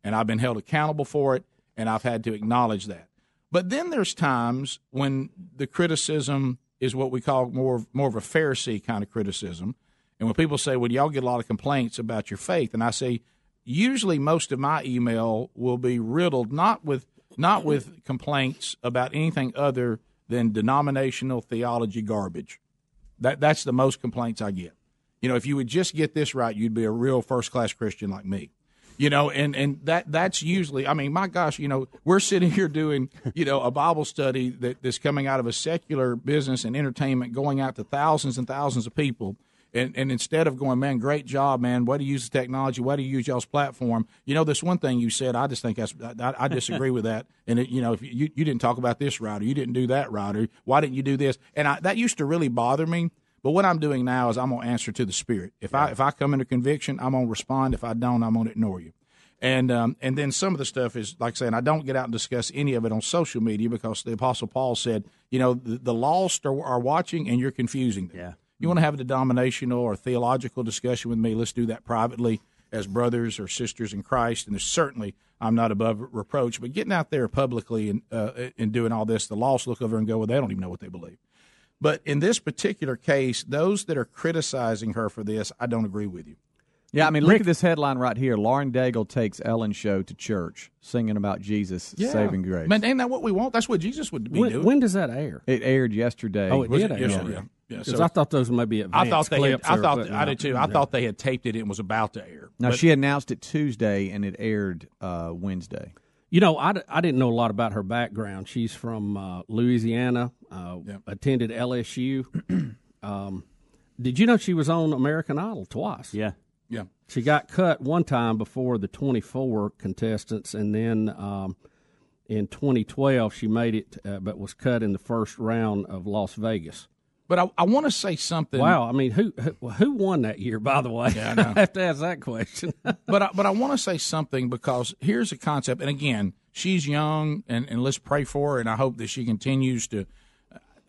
And I've been held accountable for it and I've had to acknowledge that. But then there's times when the criticism is what we call more more of a Pharisee kind of criticism. And when people say, "Well, y'all get a lot of complaints about your faith," and I say, usually most of my email will be riddled not with not with complaints about anything other than denominational theology garbage. That that's the most complaints I get. You know, if you would just get this right, you'd be a real first class Christian like me. You know, and and that that's usually. I mean, my gosh, you know, we're sitting here doing you know a Bible study that, that's coming out of a secular business and entertainment, going out to thousands and thousands of people. And, and instead of going, man, great job, man. Way to use the technology. Way to use y'all's platform. You know, this one thing you said, I just think that's I, I disagree with that. And it, you know, if you you didn't talk about this or you didn't do that or why didn't you do this? And I, that used to really bother me. But what I'm doing now is I'm gonna answer to the Spirit. If I if I come into conviction, I'm gonna respond. If I don't, I'm gonna ignore you. And um, and then some of the stuff is like saying I don't get out and discuss any of it on social media because the Apostle Paul said, you know, the, the lost are, are watching and you're confusing them. Yeah. You want to have a denominational or theological discussion with me? Let's do that privately as brothers or sisters in Christ. And there's certainly I'm not above reproach, but getting out there publicly and uh, and doing all this, the lost look over and go, well, they don't even know what they believe. But in this particular case, those that are criticizing her for this, I don't agree with you. Yeah, I mean, look at this headline right here. Lauren Daigle takes Ellen show to church, singing about Jesus saving grace. Man, ain't that what we want? That's what Jesus would be When, doing. when does that air? It aired yesterday. Oh, it Was did. it air. yesterday? Yeah. Yeah, 'Cause so- I thought those might be I thought they had, I thought I did too. I thought they had taped it and was about to air. Now But- she announced it Tuesday, and it aired uh, Wednesday. You know, I, I didn't know a lot about her background. She's from uh, Louisiana, uh, attended LSU. um, did you know she was on American Idol twice? Yeah. Yeah. She got cut one time before the 24 contestants, and then um, in 2012 she made it, uh, but was cut in the first round of Las Vegas. But I, I want to say something. Wow, I mean, who who, who won that year? By the way, Yeah, I know. have to ask that question. but I, but I want to say something because here's a concept, and again, she's young, and, and let's pray for her, and I hope that she continues to.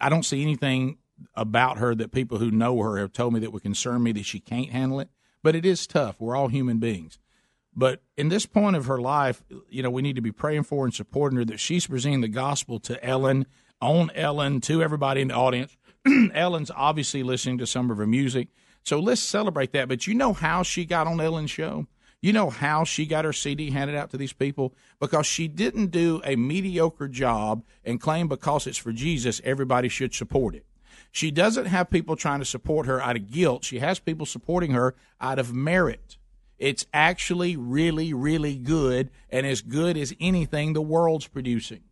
I don't see anything about her that people who know her have told me that would concern me that she can't handle it. But it is tough. We're all human beings. But in this point of her life, you know, we need to be praying for and supporting her that she's presenting the gospel to Ellen, on Ellen, to everybody in the audience. Ellen's obviously listening to some of her music. So let's celebrate that. But you know how she got on Ellen's show? You know how she got her CD handed out to these people? Because she didn't do a mediocre job and claim because it's for Jesus, everybody should support it. She doesn't have people trying to support her out of guilt. She has people supporting her out of merit. It's actually really, really good and as good as anything the world's producing.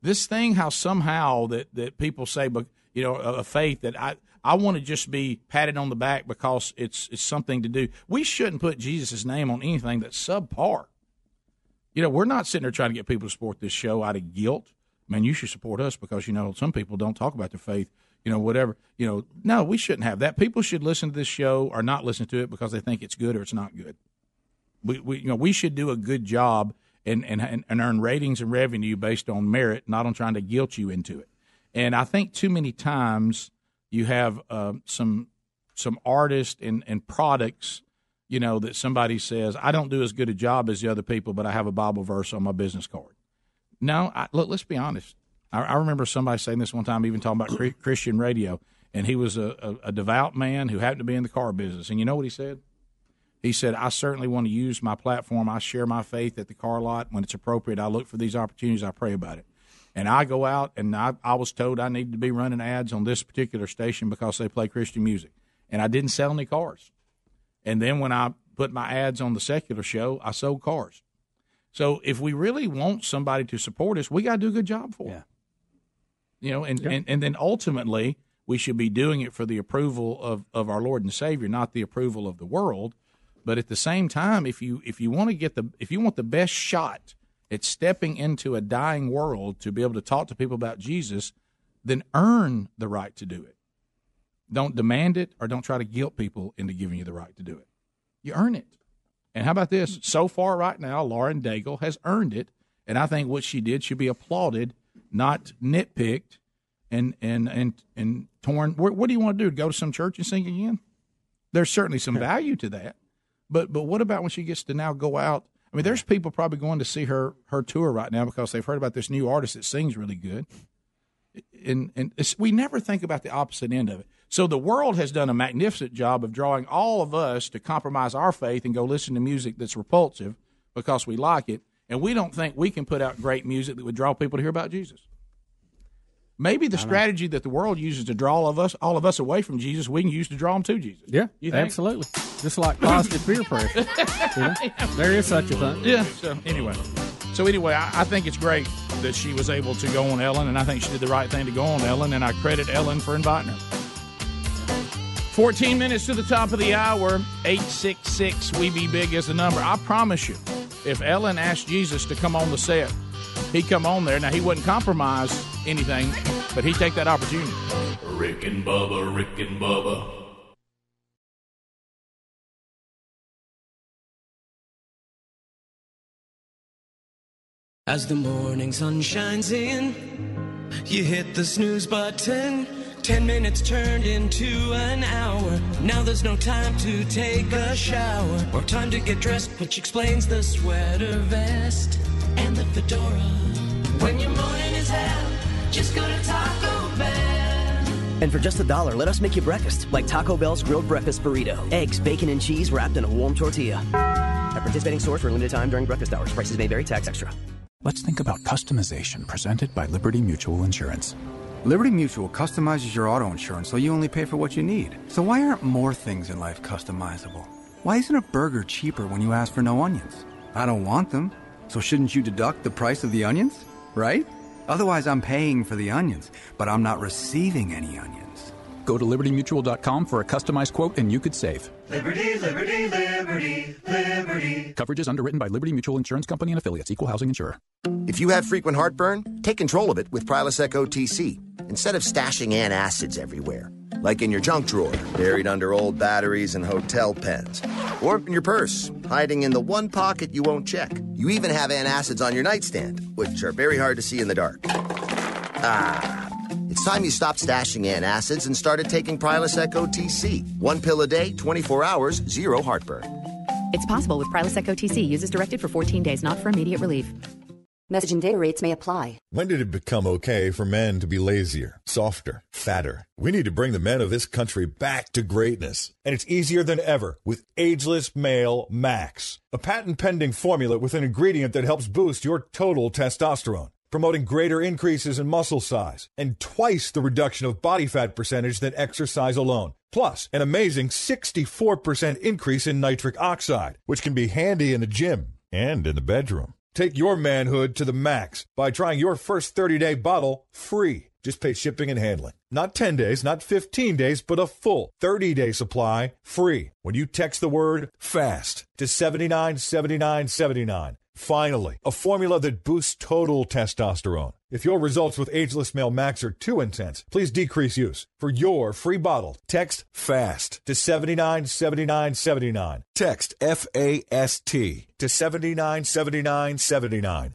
This thing, how somehow that, that people say, but you know, a, faith that I, I want to just be patted on the back because it's it's something to do. We shouldn't put Jesus' name on anything that's subpar. You know, we're not sitting there trying to get people to support this show out of guilt. Man, you should support us because you know some people don't talk about their faith. You know, whatever. You know, no, we shouldn't have that. People should listen to this show or not listen to it because they think it's good or it's not good. We, we you know, we should do a good job and, and and earn ratings and revenue based on merit, not on trying to guilt you into it. And I think too many times you have um, some some artists and, and products, you know, that somebody says, I don't do as good a job as the other people, but I have a Bible verse on my business card. No, I, look, let's be honest. I, I remember somebody saying this one time, even talking about Christian radio, and he was a, a, a devout man who happened to be in the car business. And you know what he said? He said, I certainly want to use my platform. I share my faith at the car lot when it's appropriate. I look for these opportunities. I pray about it. And I go out and I, I was told I needed to be running ads on this particular station because they play Christian music. And I didn't sell any cars. And then when I put my ads on the secular show, I sold cars. So if we really want somebody to support us, we got to do a good job for them. You know, and, and, and then ultimately we should be doing it for the approval of, of our Lord and Savior, not the approval of the world. But at the same time, if you if you want to get the if you want the best shot at stepping into a dying world to be able to talk to people about Jesus, then earn the right to do it. Don't demand it or don't try to guilt people into giving you the right to do it. You earn it. And how about this? So far, right now, Lauren Daigle has earned it, and I think what she did should be applauded, not nitpicked and and and and torn. What, what do you want to do? Go to some church and sing again? There's certainly some value to that, but but what about when she gets to now go out? I mean, there's people probably going to see her her tour right now because they've heard about this new artist that sings really good, and and it's, we never think about the opposite end of it. So the world has done a magnificent job of drawing all of us to compromise our faith and go listen to music that's repulsive because we like it, and we don't think we can put out great music that would draw people to hear about Jesus. Maybe the strategy that the world uses to draw all of us all of us away from Jesus, we can use to draw them to Jesus. Yeah, You think? absolutely. Just like positive peer pressure. You know? There is such a thing. Yeah. So anyway, so anyway, I, I think it's great that she was able to go on Ellen, and I think she did the right thing to go on Ellen, and I credit Ellen for inviting her. 14 minutes to the top of the hour. 866 We Be Big is the number. I promise you, if Ellen asked Jesus to come on the set, he'd come on there. Now, he wouldn't compromise anything, but he'd take that opportunity. Rick and Bubba, Rick and Bubba. As the morning sun shines in, you hit the snooze button. Ten minutes turned into an hour. Now there's no time to take a shower or time to get dressed, which explains the sweater vest and the fedora. When your morning is hell, just go to Taco Bell. And for just a dollar, let us make you breakfast, like Taco Bell's grilled breakfast burrito. Eggs, bacon, and cheese wrapped in a warm tortilla. At participating stores for a limited time during breakfast hours. Prices may vary, tax extra. Let's think about customization presented by Liberty Mutual Insurance. Liberty Mutual customizes your auto insurance so you only pay for what you need. So why aren't more things in life customizable? Why isn't a burger cheaper when you ask for no onions? I don't want them. So shouldn't you deduct the price of the onions? Right? Otherwise, I'm paying for the onions, but I'm not receiving any onions. Go to libertymutual.com for a customized quote and you could save. Liberty, liberty, liberty, liberty. Coverage is underwritten by Liberty Mutual Insurance Company and affiliates, equal housing insurer. If you have frequent heartburn, take control of it with Prilosec OTC instead of stashing antacids everywhere, like in your junk drawer, buried under old batteries and hotel pens, or in your purse, hiding in the one pocket you won't check. You even have antacids on your nightstand, which are very hard to see in the dark. Ah. It's time you stopped stashing antacids and started taking Prilosec OTC. One pill a day, 24 hours, zero heartburn. It's possible with Prilosec OTC. Uses directed for 14 days, not for immediate relief. Message and data rates may apply. When did it become okay for men to be lazier, softer, fatter? We need to bring the men of this country back to greatness. And it's easier than ever with Ageless Male Max, a patent pending formula with an ingredient that helps boost your total testosterone, promoting greater increases in muscle size and twice the reduction of body fat percentage than exercise alone. Plus, an amazing 64% increase in nitric oxide, which can be handy in the gym and in the bedroom. Take your manhood to the max by trying your first 30 day bottle free. Just pay shipping and handling. Not 10 days, not 15 days, but a full 30 day supply free when you text the word FAST to 797979. Finally, a formula that boosts total testosterone. If your results with Ageless Male Max are too intense, please decrease use. For your free bottle, text FAST to 797979. Text F A S T to 797979.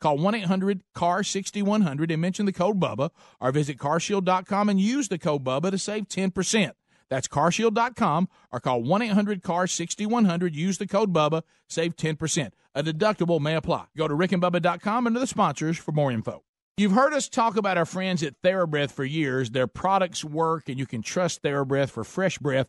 Call 1 800 CAR 6100 and mention the code BUBBA or visit carshield.com and use the code BUBBA to save 10%. That's carshield.com or call 1 800 CAR 6100. Use the code BUBBA, save 10%. A deductible may apply. Go to rickandbubba.com under the sponsors for more info. You've heard us talk about our friends at TheraBreath for years. Their products work, and you can trust TheraBreath for fresh breath.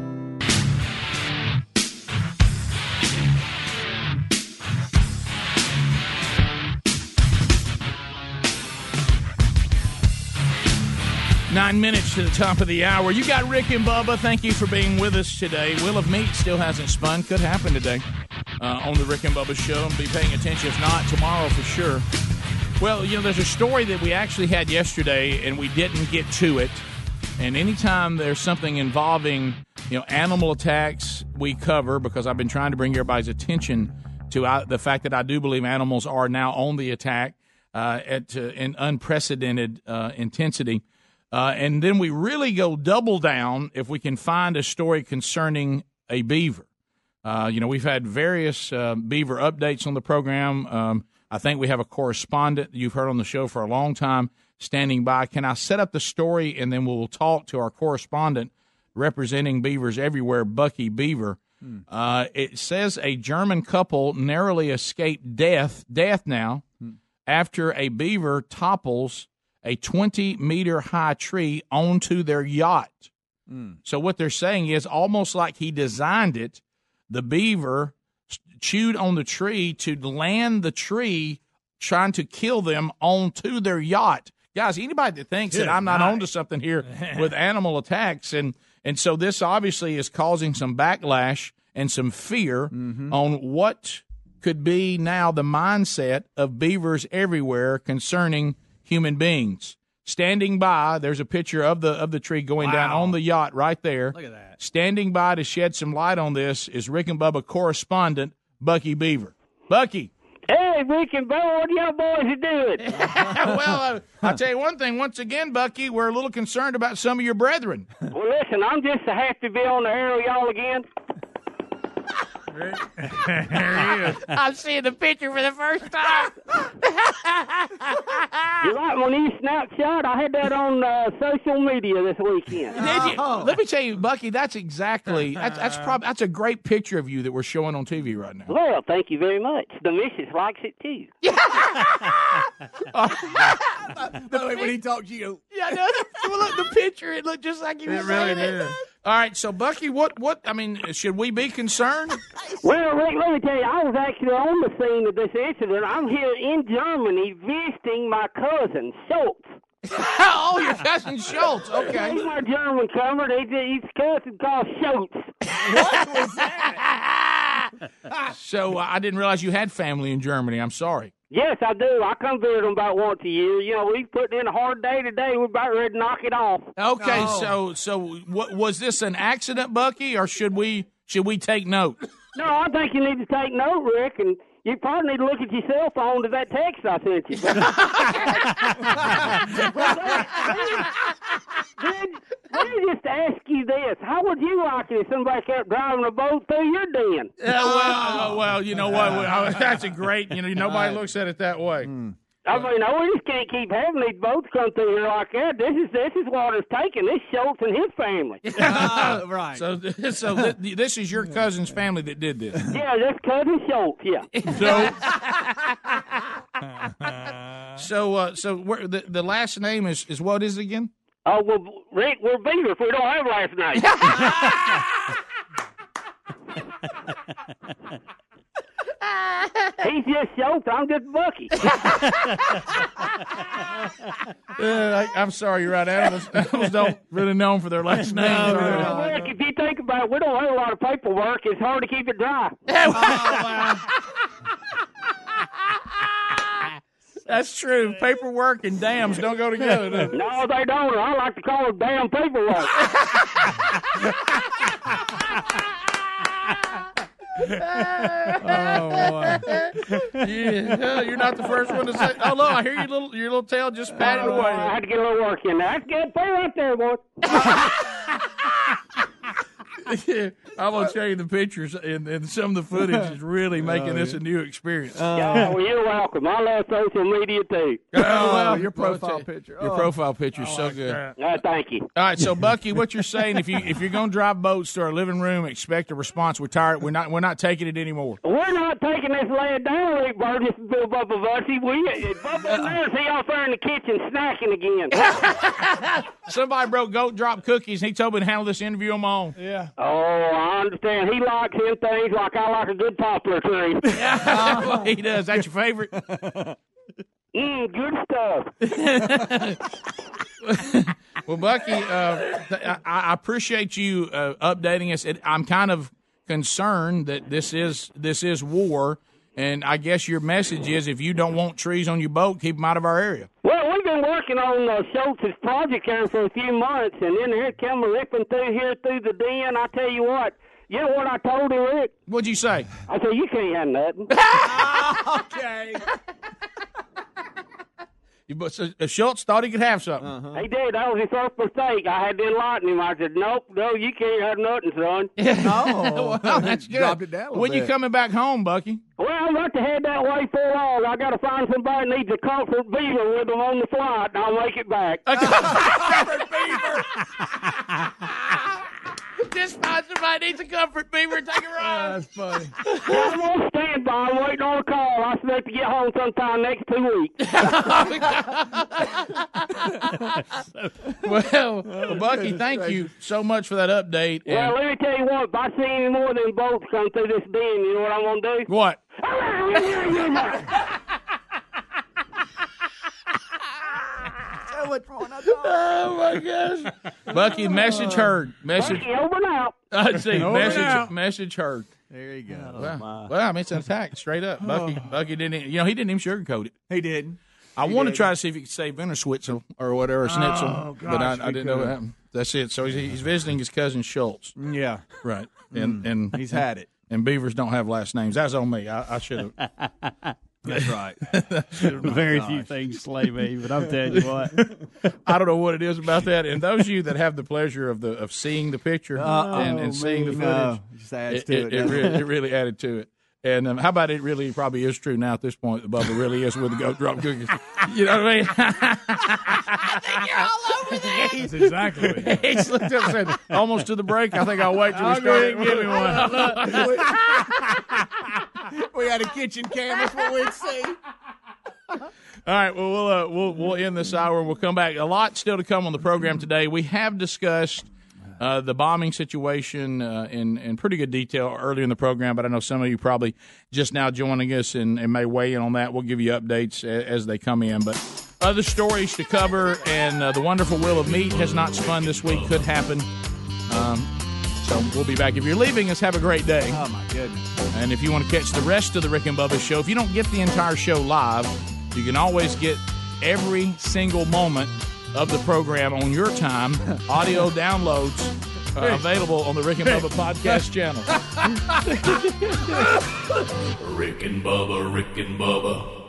Nine minutes to the top of the hour. You got Rick and Bubba. Thank you for being with us today. Wheel of Meat still hasn't spun. Could happen today uh, on the Rick and Bubba show. And be paying attention. If not, tomorrow for sure. Well, you know, there's a story that we actually had yesterday, and we didn't get to it. And anytime there's something involving, you know, animal attacks, we cover because I've been trying to bring everybody's attention to uh, the fact that I do believe animals are now on the attack uh, at uh, an unprecedented uh, intensity. Uh, and then we really go double down if we can find a story concerning a beaver. Uh, you know, we've had various uh, beaver updates on the program. Um, I think we have a correspondent you've heard on the show for a long time standing by. Can I set up the story and then we'll talk to our correspondent representing beavers everywhere, Bucky Beaver? Uh, it says a German couple narrowly escaped death, death now, after a beaver topples a 20 meter high tree onto their yacht. Mm. So what they're saying is almost like he designed it, the beaver chewed on the tree to land the tree, trying to kill them onto their yacht. Guys, anybody that thinks that I'm not night. onto something here with animal attacks, and and so this obviously is causing some backlash and some fear mm-hmm. on what could be now the mindset of beavers everywhere concerning human beings. Standing by, there's a picture of the of the tree going down on the yacht right there. Look at that. Standing by to shed some light on this is Rick and Bubba correspondent Bucky Beaver. Bucky. Hey, Rick and Bo, what y'all boys are doing? well, uh, I'll tell you one thing. Once again, Bucky, we're a little concerned about some of your brethren. well, listen, I'm just so happy to be on the air with y'all again. I'm seeing the picture for the first time. You like my new snapshot? I had that on uh, social media this weekend. Did you? Let me tell you, Bucky. That's exactly that's that's probably that's a great picture of you that we're showing on TV right now. Well, thank you very much. The missus likes it too. the way when he talks, you go, yeah, no, well, look at the picture. It looked just like he was really saying it. did. All right, so Bucky, what what? I mean, should we be concerned? Well, Rick, let me tell you, I was actually on the scene of this incident. I'm here in Germany visiting my cousin, Schultz. oh, your cousin Schultz. Okay. He's my German comer. He's, he's cousin called Schultz. what was that? So uh, I didn't realize you had family in Germany. I'm sorry. Yes, I do. I come visit them about once a year. You know, we've put in a hard day today. We're about ready to knock it off. Okay, so so what was this an accident, Bucky, or should we should we take note? No, I think you need to take note, Rick. And You probably need to look at your cell phone to that text I sent you. Then, let me just ask you this: How would you like it if somebody kept driving a boat through your den? Yeah, well, uh, well, you know what? That's a great. You know, nobody looks at it that way. I mean, no, we just can't keep having these boats come through here like that. This is this is water's taking. This Schultz and his family. right. So, so th- this is your cousin's family that did this. Yeah, that's cousin Schultz. Yeah. So, so, uh, so where, the the last name is is what is it again? Oh well, Rick, we're Beaver if we don't have last night. He's just Schultz. I'm just Bucky. Uh, I, I'm sorry, you're right. Animals, animals don't really known for their last names. Well, Rick, if you think about it, we don't have a lot of paperwork. It's hard to keep it dry. That's true. Paperwork and dams don't go together. do? No, they don't. I like to call it damn paperwork. oh boy! Yeah, you're not the first one to say. Oh look, I hear your little your little tail just patted away. I had to get a little work in there. That's good. Put it right there, boy. I'm gonna show you the pictures, and, and some of the footage is really making Oh, this yeah. a new experience. yeah, well, you're welcome. I love social media too. Oh, well, your profile picture. Your Oh. profile picture is so good. Uh, thank you. All right, so Bucky, what you're saying if you if you're gonna drive boats to our living room, expect a response. We're tired. We're not we're not taking it anymore. We're not taking this laying down, Rick Burgess and Bill Bubba Bussey. We, Bubba and there's he out there in the kitchen snacking again. Somebody broke goat drop cookies, and he told me to handle this interview on my own. Yeah. Oh, I understand. He likes him things like I like a good poplar tree. Well, he does. That's your favorite. Mm, good stuff. Well, Bucky, uh, th- I, I appreciate you uh, updating us. It, I'm kind of concerned that this is this is war, and I guess your message is if you don't want trees on your boat, keep them out of our area. Well, been working on uh, Schultz's project here for a few months, and then here it come ripping through here through the den. I tell you what, you know what I told him, Rick? What'd you say? I said, you can't have nothing. okay. You- But so, uh, Schultz thought he could have something. He did. That was his first mistake. I had to enlighten him. I said, nope, no, you can't have nothing, son. well, that's good. Dropped it down a little when you coming back home, Bucky? Well, I'm about to head that way for long. I got to find somebody that needs a comfort beaver with them on the flight, and I'll make it back. Just find somebody needs a comfort beaver and take a ride. That's funny. Well, I'm on standby. Waiting on a call. I expect to get home sometime next two weeks. Oh, well, well, Bucky, thank you so much for that update. Well, And let me tell you what. If I see any more of them boats come through this den, you know what I'm going to do? what? So much fun. Oh my gosh, Bucky, message heard. Message. Bucky, over and out. I see. Over Message. out. Message heard. There you go. Oh, well, well, I mean, it's an attack, straight up. Bucky, oh. Bucky didn't. You know, he didn't even sugarcoat it. He didn't. I He want to didn't. try to see if he could say Winterswitzel or whatever, Schnitzel, Oh, but I, I didn't know what happened. That's it. So he's, he's visiting his cousin Schultz. Yeah. Right. And mm. and He's had it. And beavers don't have last names. That's on me. I, I should have. That's right. Very few things slay me, but I'm telling you what. I don't know what it is about that. And those of you that have the pleasure of the of seeing the picture Uh-oh, and, and seeing the footage, No, it just adds it, to it, It, doesn't really, it? it really added to it. And um, how about it really probably is true now at this point that Bubba really is with the goat drop cookies. You know what I mean? I think you're all over that. That's exactly what it is. He's looked up and said, almost to the break. I think I'll wait till we I'll start. go ahead and give me one. We had a kitchen cam. That's what we'd see. All right. Well, we'll uh, we'll we'll end this hour. and We'll come back. A lot still to come on the program today. We have discussed uh, the bombing situation uh, in in pretty good detail earlier in the program, but I know some of you probably just now joining us and, and may weigh in on that. We'll give you updates a, as they come in, but. Other stories to cover, and uh, the wonderful Wheel of Meat has not spun this week. Could happen. Um, so we'll be back. If you're leaving us, have a great day. Oh my goodness. And if you want to catch the rest of the Rick and Bubba show, if you don't get the entire show live, you can always get every single moment of the program on your time, audio downloads Uh, available on the Rick and Bubba podcast channel. Rick and Bubba, Rick and Bubba.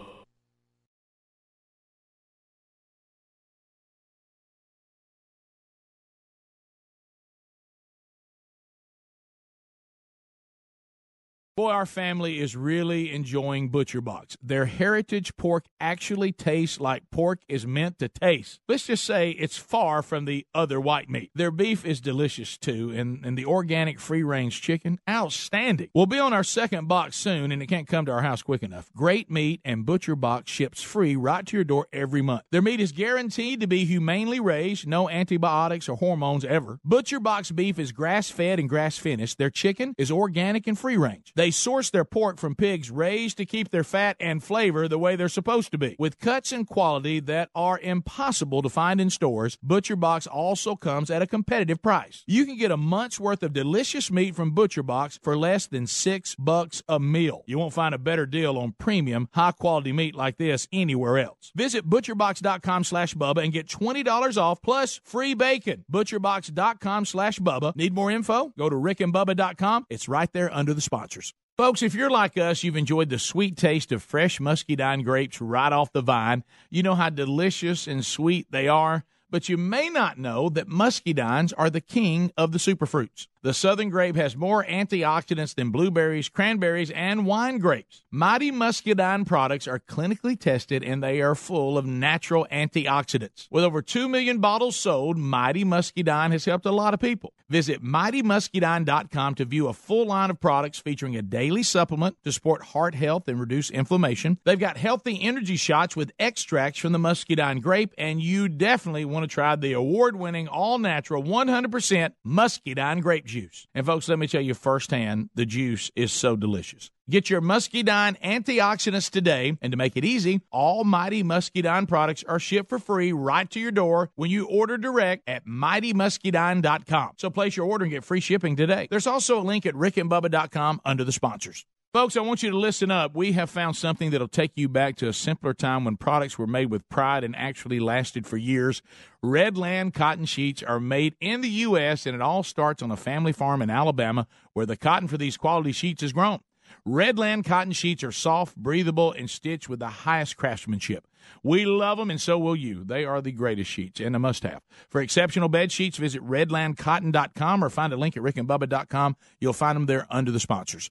Boy, our family is really enjoying Butcher Box. Their heritage pork actually tastes like pork is meant to taste. Let's just say it's far from the other white meat. Their beef is delicious too, and, and the organic free range chicken, outstanding. We'll be on our second box soon, and it can't come to our house quick enough. Great meat, and Butcher Box ships free right to your door every month. Their meat is guaranteed to be humanely raised, no antibiotics or hormones ever. Butcher Box beef is grass fed and grass finished. Their chicken is organic and free range. Source their pork from pigs raised to keep their fat and flavor the way they're supposed to be. With cuts and quality that are impossible to find in stores, ButcherBox also comes at a competitive price. You can get a month's worth of delicious meat from ButcherBox for less than six bucks a meal. You won't find a better deal on premium, high quality meat like this anywhere else. Visit butcherbox.com slash Bubba and get $20 off plus free bacon. Butcherbox.com slash Bubba. Need more info? Go to rickandbubba.com. It's right there under the sponsors. Folks, if you're like us, you've enjoyed the sweet taste of fresh muscadine grapes right off the vine. You know how delicious and sweet they are, but you may not know that muscadines are the king of the superfruits. The southern grape has more antioxidants than blueberries, cranberries, and wine grapes. Mighty Muscadine products are clinically tested and they are full of natural antioxidants. With over 2 million bottles sold, Mighty Muscadine has helped a lot of people. Visit mightymuscadine.com to view a full line of products featuring a daily supplement to support heart health and reduce inflammation. They've got healthy energy shots with extracts from the muscadine grape, and you definitely want to try the award winning, all natural, 100% muscadine grape juice. And folks, let me tell you firsthand, the juice is so delicious. Get your Muscadine antioxidants today, and to make it easy, all Mighty Muscadine products are shipped for free right to your door when you order direct at mightymuscadine.com. So place your order and get free shipping today. There's also a link at rickandbubba.com under the sponsors. Folks, I want you to listen up. We have found something that'll take you back to a simpler time when products were made with pride and actually lasted for years. Redland cotton sheets are made in the U.S., and it all starts on a family farm in Alabama where the cotton for these quality sheets is grown. Redland cotton sheets are soft, breathable, and stitched with the highest craftsmanship. We love them, and so will you. They are the greatest sheets and a must have. For exceptional bed sheets, visit redlandcotton.com or find a link at rickandbubba.com. You'll find them there under the sponsors.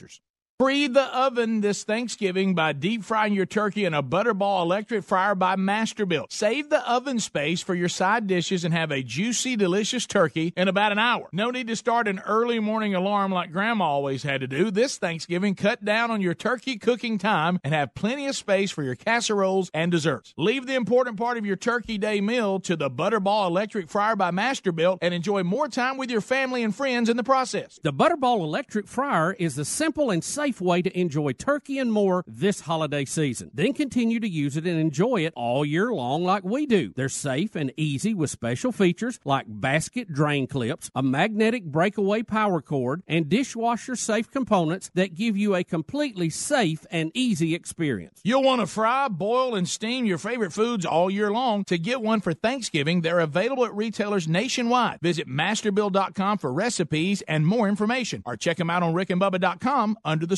sponsors. Free the oven this Thanksgiving by deep frying your turkey in a Butterball electric fryer by Masterbuilt. Save the oven space for your side dishes and have a juicy, delicious turkey in about an hour. No need to start an early morning alarm like Grandma always had to do. This Thanksgiving, cut down on your turkey cooking time and have plenty of space for your casseroles and desserts. Leave the important part of your turkey day meal to the Butterball electric fryer by Masterbuilt and enjoy more time with your family and friends in the process. The Butterball electric fryer is the simple and safe way to enjoy turkey and more this holiday season. Then continue to use it and enjoy it all year long like we do. They're safe and easy with special features like basket drain clips, a magnetic breakaway power cord, and dishwasher safe components that give you a completely safe and easy experience. You'll want to fry, boil, and steam your favorite foods all year long. To get one for Thanksgiving, they're available at retailers nationwide. Visit masterbuilt.com for recipes and more information, or check them out on rickandbubba.com under the